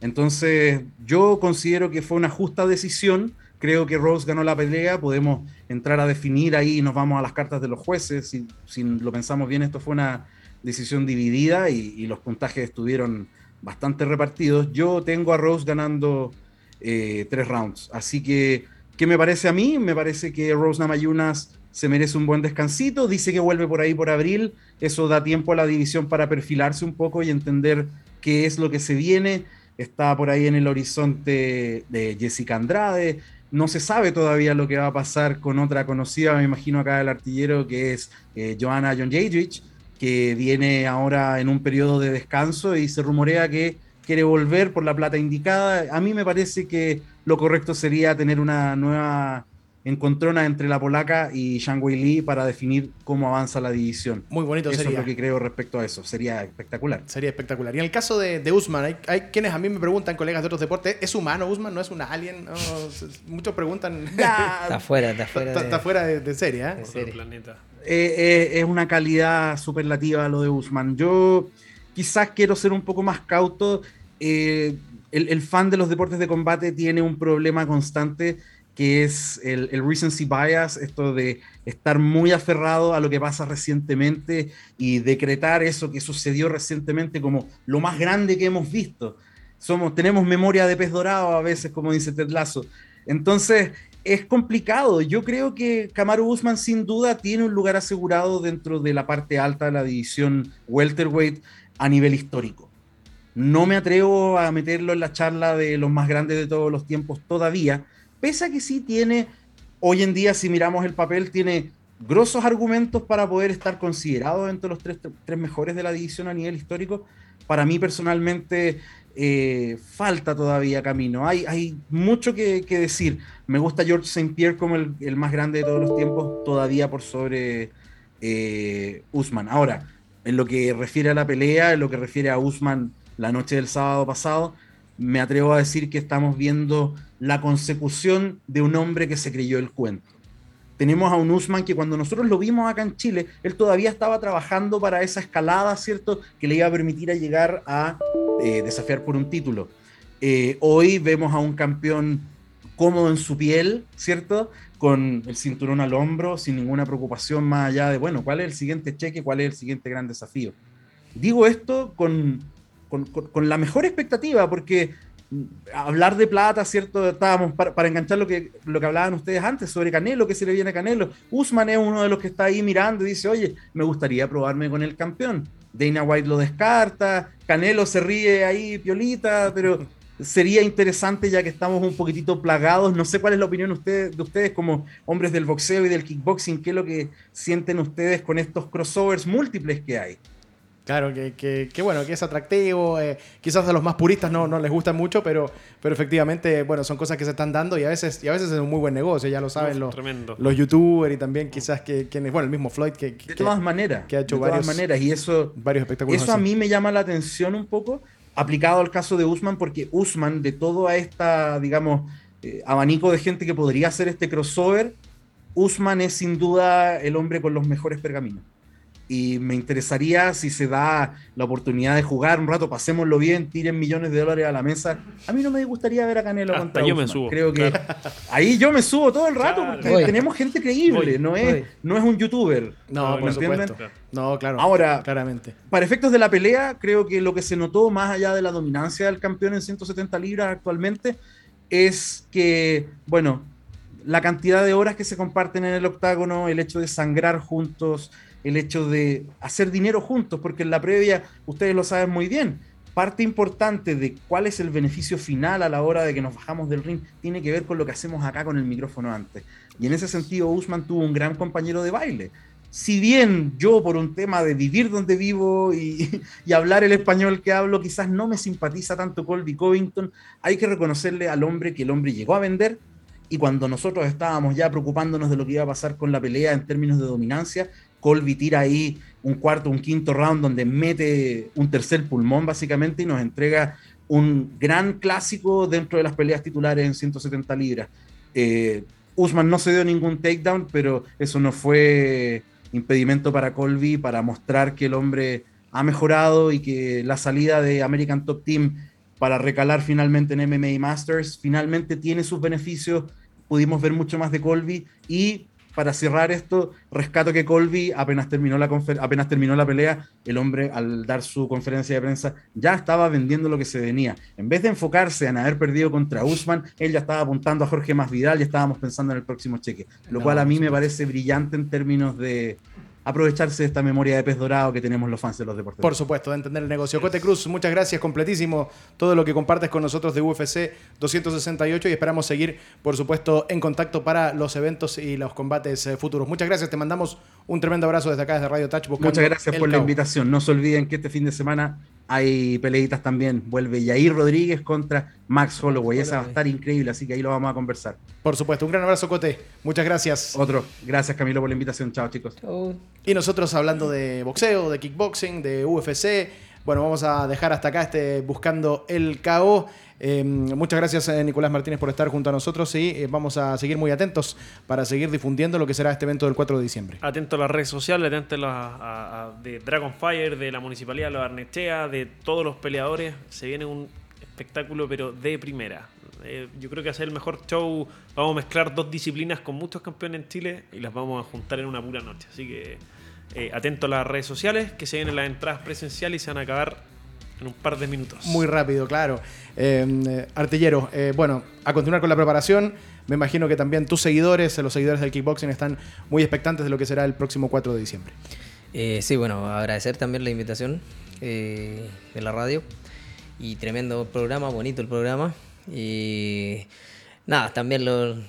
Entonces, yo considero que fue una justa decisión Creo que Rose ganó la pelea, podemos entrar a definir ahí y nos vamos a las cartas de los jueces. Si, si lo pensamos bien, esto fue una decisión dividida y, los puntajes estuvieron bastante repartidos. Yo tengo a Rose ganando eh, tres rounds. Así que, ¿qué me parece a mí? Me parece que Rose Namayunas se merece un buen descansito. Dice que vuelve por ahí por abril. Eso da tiempo a la división para perfilarse un poco y entender qué es lo que se viene. Está por ahí en el horizonte de Jessica Andrade, no se sabe todavía lo que va a pasar con otra conocida, me imagino acá el artillero, que es eh, Joanna John Jadrich, que viene ahora en un periodo de descanso y se rumorea que quiere volver por la plata indicada. A mí me parece que lo correcto sería tener una nueva encontrona entre la polaca y Zhang Wei Li para definir cómo avanza la división. Muy bonito eso sería. es lo que creo respecto a eso. Sería espectacular. Sería espectacular. Y en el caso de, de Usman, hay, quienes a mí me preguntan, colegas de otros deportes, ¿es humano Usman? ¿No es una alien? muchos preguntan. está fuera, está fuera. Está, de, fuera de, serie, ¿eh? planeta. Eh, eh, es una calidad superlativa lo de Usman. Yo quizás quiero ser un poco más cauto. Eh, el, el fan de los deportes de combate tiene un problema constante que es el, recency bias, esto de estar muy aferrado a lo que pasa recientemente y decretar eso que sucedió recientemente como lo más grande que hemos visto. Somos, tenemos memoria de pez dorado a veces, como dice Ted Lasso. Entonces, es complicado. Yo creo que Kamaru Usman sin duda tiene un lugar asegurado dentro de la parte alta de la división welterweight a nivel histórico. No me atrevo a meterlo en la charla de los más grandes de todos los tiempos todavía, pese a que sí tiene, hoy en día si miramos el papel, tiene grosos argumentos para poder estar considerado entre los tres, mejores de la división a nivel histórico. Para mí personalmente eh, falta todavía camino. Hay, mucho que, decir. Me gusta George St. Pierre como el, más grande de todos los tiempos, todavía por sobre eh, Usman. Ahora, en lo que refiere a la pelea, en lo que refiere a Usman la noche del sábado pasado, me atrevo a decir que estamos viendo la consecución de un hombre que se creyó el cuento. Tenemos a un Usman que cuando nosotros lo vimos acá en Chile, él todavía estaba trabajando para esa escalada, ¿cierto? Que le iba a permitir a llegar a eh, desafiar por un título. Eh, hoy vemos a un campeón cómodo en su piel, ¿cierto? Con el cinturón al hombro, sin ninguna preocupación más allá de, bueno, ¿cuál es el siguiente cheque? ¿Cuál es el siguiente gran desafío? Digo esto con, con, con la mejor expectativa, porque hablar de plata, ¿cierto? Estábamos para, enganchar lo que, lo que hablaban ustedes antes sobre Canelo, que se le viene a Canelo. Usman es uno de los que está ahí mirando y dice, oye, me gustaría probarme con el campeón. Dana White lo descarta, Canelo se ríe ahí, piolita, pero sería interesante ya que estamos un poquitito plagados. No sé cuál es la opinión de ustedes como hombres del boxeo y del kickboxing, qué es lo que sienten ustedes con estos crossovers múltiples que hay. Claro, que, que, bueno, que es atractivo. Eh, quizás a los más puristas no, no les gusta mucho, pero, pero efectivamente, bueno, son cosas que se están dando y a veces, y a veces es un muy buen negocio, ya lo saben los, los youtubers y también quizás que, quienes, bueno, el mismo Floyd que, de todas maneras, que ha hecho de varios, todas maneras y eso, varios espectáculos. Eso a mí me llama la atención un poco, aplicado al caso de Usman, porque Usman, de todo a esta, digamos, eh, abanico de gente que podría hacer este crossover, Usman es sin duda el hombre con los mejores pergaminos y me interesaría si se da la oportunidad de jugar un rato, pasémoslo bien, tiren millones de dólares a la mesa. A mí no me gustaría ver a Canelo Hasta yo me subo. Creo que ahí yo me subo todo el rato porque tenemos gente creíble, no es, no es un youtuber. No, por supuesto. No, claro. Ahora, claramente. Para efectos de la pelea, creo que lo que se notó más allá de la dominancia del campeón en 170 libras actualmente es que, bueno, la cantidad de horas que se comparten en el octágono, el hecho de sangrar juntos, el hecho de hacer dinero juntos, porque en la previa, ustedes lo saben muy bien, parte importante de cuál es el beneficio final a la hora de que nos bajamos del ring tiene que ver con lo que hacemos acá con el micrófono antes. Y en ese sentido, Usman tuvo un gran compañero de baile. si bien yo por un tema de vivir donde vivo y, hablar el español que hablo, quizás no me simpatiza tanto Colby Covington, hay que reconocerle al hombre que el hombre llegó a vender y cuando nosotros estábamos ya preocupándonos de lo que iba a pasar con la pelea en términos de dominancia, Colby tira ahí un cuarto, un quinto round donde mete un tercer pulmón básicamente y nos entrega un gran clásico dentro de las peleas titulares en 170 libras. Eh, Usman no se dio ningún takedown, pero eso no fue impedimento para Colby para mostrar que el hombre ha mejorado y que la salida de American Top Team para recalar finalmente en MMA Masters finalmente tiene sus beneficios. Pudimos ver mucho más de Colby y para cerrar esto, rescato que Colby, apenas terminó, la apenas terminó la pelea, el hombre al dar su conferencia de prensa ya estaba vendiendo lo que se venía. En vez de enfocarse en haber perdido contra Usman, él ya estaba apuntando a Jorge Masvidal y estábamos pensando en el próximo cheque. Lo cual a mí me parece brillante en términos de, aprovecharse de esta memoria de pez dorado que tenemos los fans de los deportes. Por supuesto, de entender el negocio. Cote Cruz, muchas gracias, completísimo todo lo que compartes con nosotros de UFC 268 y esperamos seguir, por supuesto, en contacto para los eventos y los combates eh, futuros. Muchas gracias, te mandamos un tremendo abrazo desde acá, desde Radio Touch. Muchas gracias por la invitación. No se olviden que este fin de semana hay peleitas también. Vuelve Yair Rodríguez contra Max Holloway. Esa va a estar increíble, así que ahí lo vamos a conversar. Por supuesto. Un gran abrazo, Cote. Muchas gracias. Otro. Gracias, Camilo, por la invitación. Chao, chicos. Y nosotros hablando de boxeo, de kickboxing, de UFC. Bueno, vamos a dejar hasta acá este Buscando el KO. Em, muchas gracias, eh, Nicolás Martínez, por estar junto a nosotros y eh, vamos a seguir muy atentos para seguir difundiendo lo que será este evento del 4 de diciembre. Atento a las redes sociales, atento a, de Dragonfire, de la Municipalidad de Los Arnechea, de todos los peleadores. Se viene un espectáculo, pero de primera. Eh, yo creo que va a ser el mejor show. Vamos a mezclar dos disciplinas con muchos campeones en Chile y las vamos a juntar en una pura noche. Así que atento a las redes sociales, que se vienen las entradas presenciales y se van a acabar en un par de minutos. Muy rápido, claro. Eh, artillero, eh, bueno, a continuar con la preparación. Me imagino que también tus seguidores, los seguidores del kickboxing, están muy expectantes de lo que será el próximo 4 de diciembre. Eh, sí, bueno, agradecer también la invitación de la radio. Y tremendo programa, bonito el programa. Y nada, también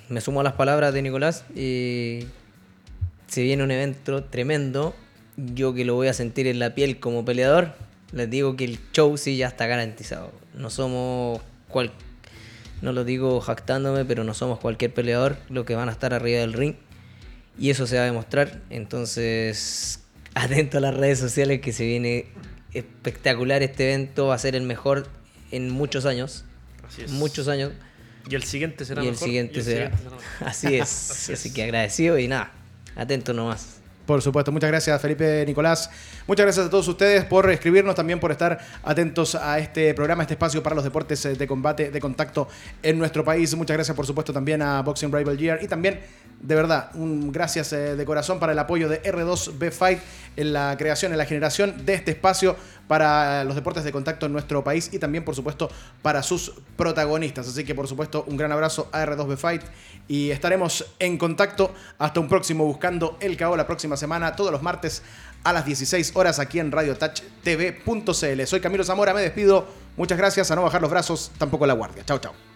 me sumo a las palabras de Nicolás. se viene un evento tremendo. Yo que lo voy a sentir en la piel como peleador les digo que el show sí ya está garantizado. No somos cual, no lo digo jactándome, pero no somos cualquier peleador lo que van a estar arriba del ring. Y eso se va a demostrar. Entonces, atento a las redes sociales que se viene espectacular este evento. Va a ser el mejor en muchos años. Así es. Muchos años. Y el siguiente será y El siguiente, será. Así es. Así que agradecido y nada. Atento nomás. Por supuesto, muchas gracias Felipe Nicolás. Muchas gracias a todos ustedes por escribirnos, también por estar atentos a este programa, este espacio para los deportes eh, de combate, de contacto en nuestro país. Muchas gracias, por supuesto, también a Boxing Rival Year y también, de verdad, un gracias eh, de corazón para el apoyo de R2B Fight en la creación, en la generación de este espacio para los deportes de contacto en nuestro país y también, por supuesto, para sus protagonistas. Así que, por supuesto, un gran abrazo a R2B Fight y estaremos en contacto hasta un próximo Buscando el KO la próxima semana, todos los martes a las 16 horas aquí en RadioTouchTV.cl. Soy Camilo Zamora, me despido. Muchas gracias, a no bajar los brazos, tampoco la guardia. Chao, chao.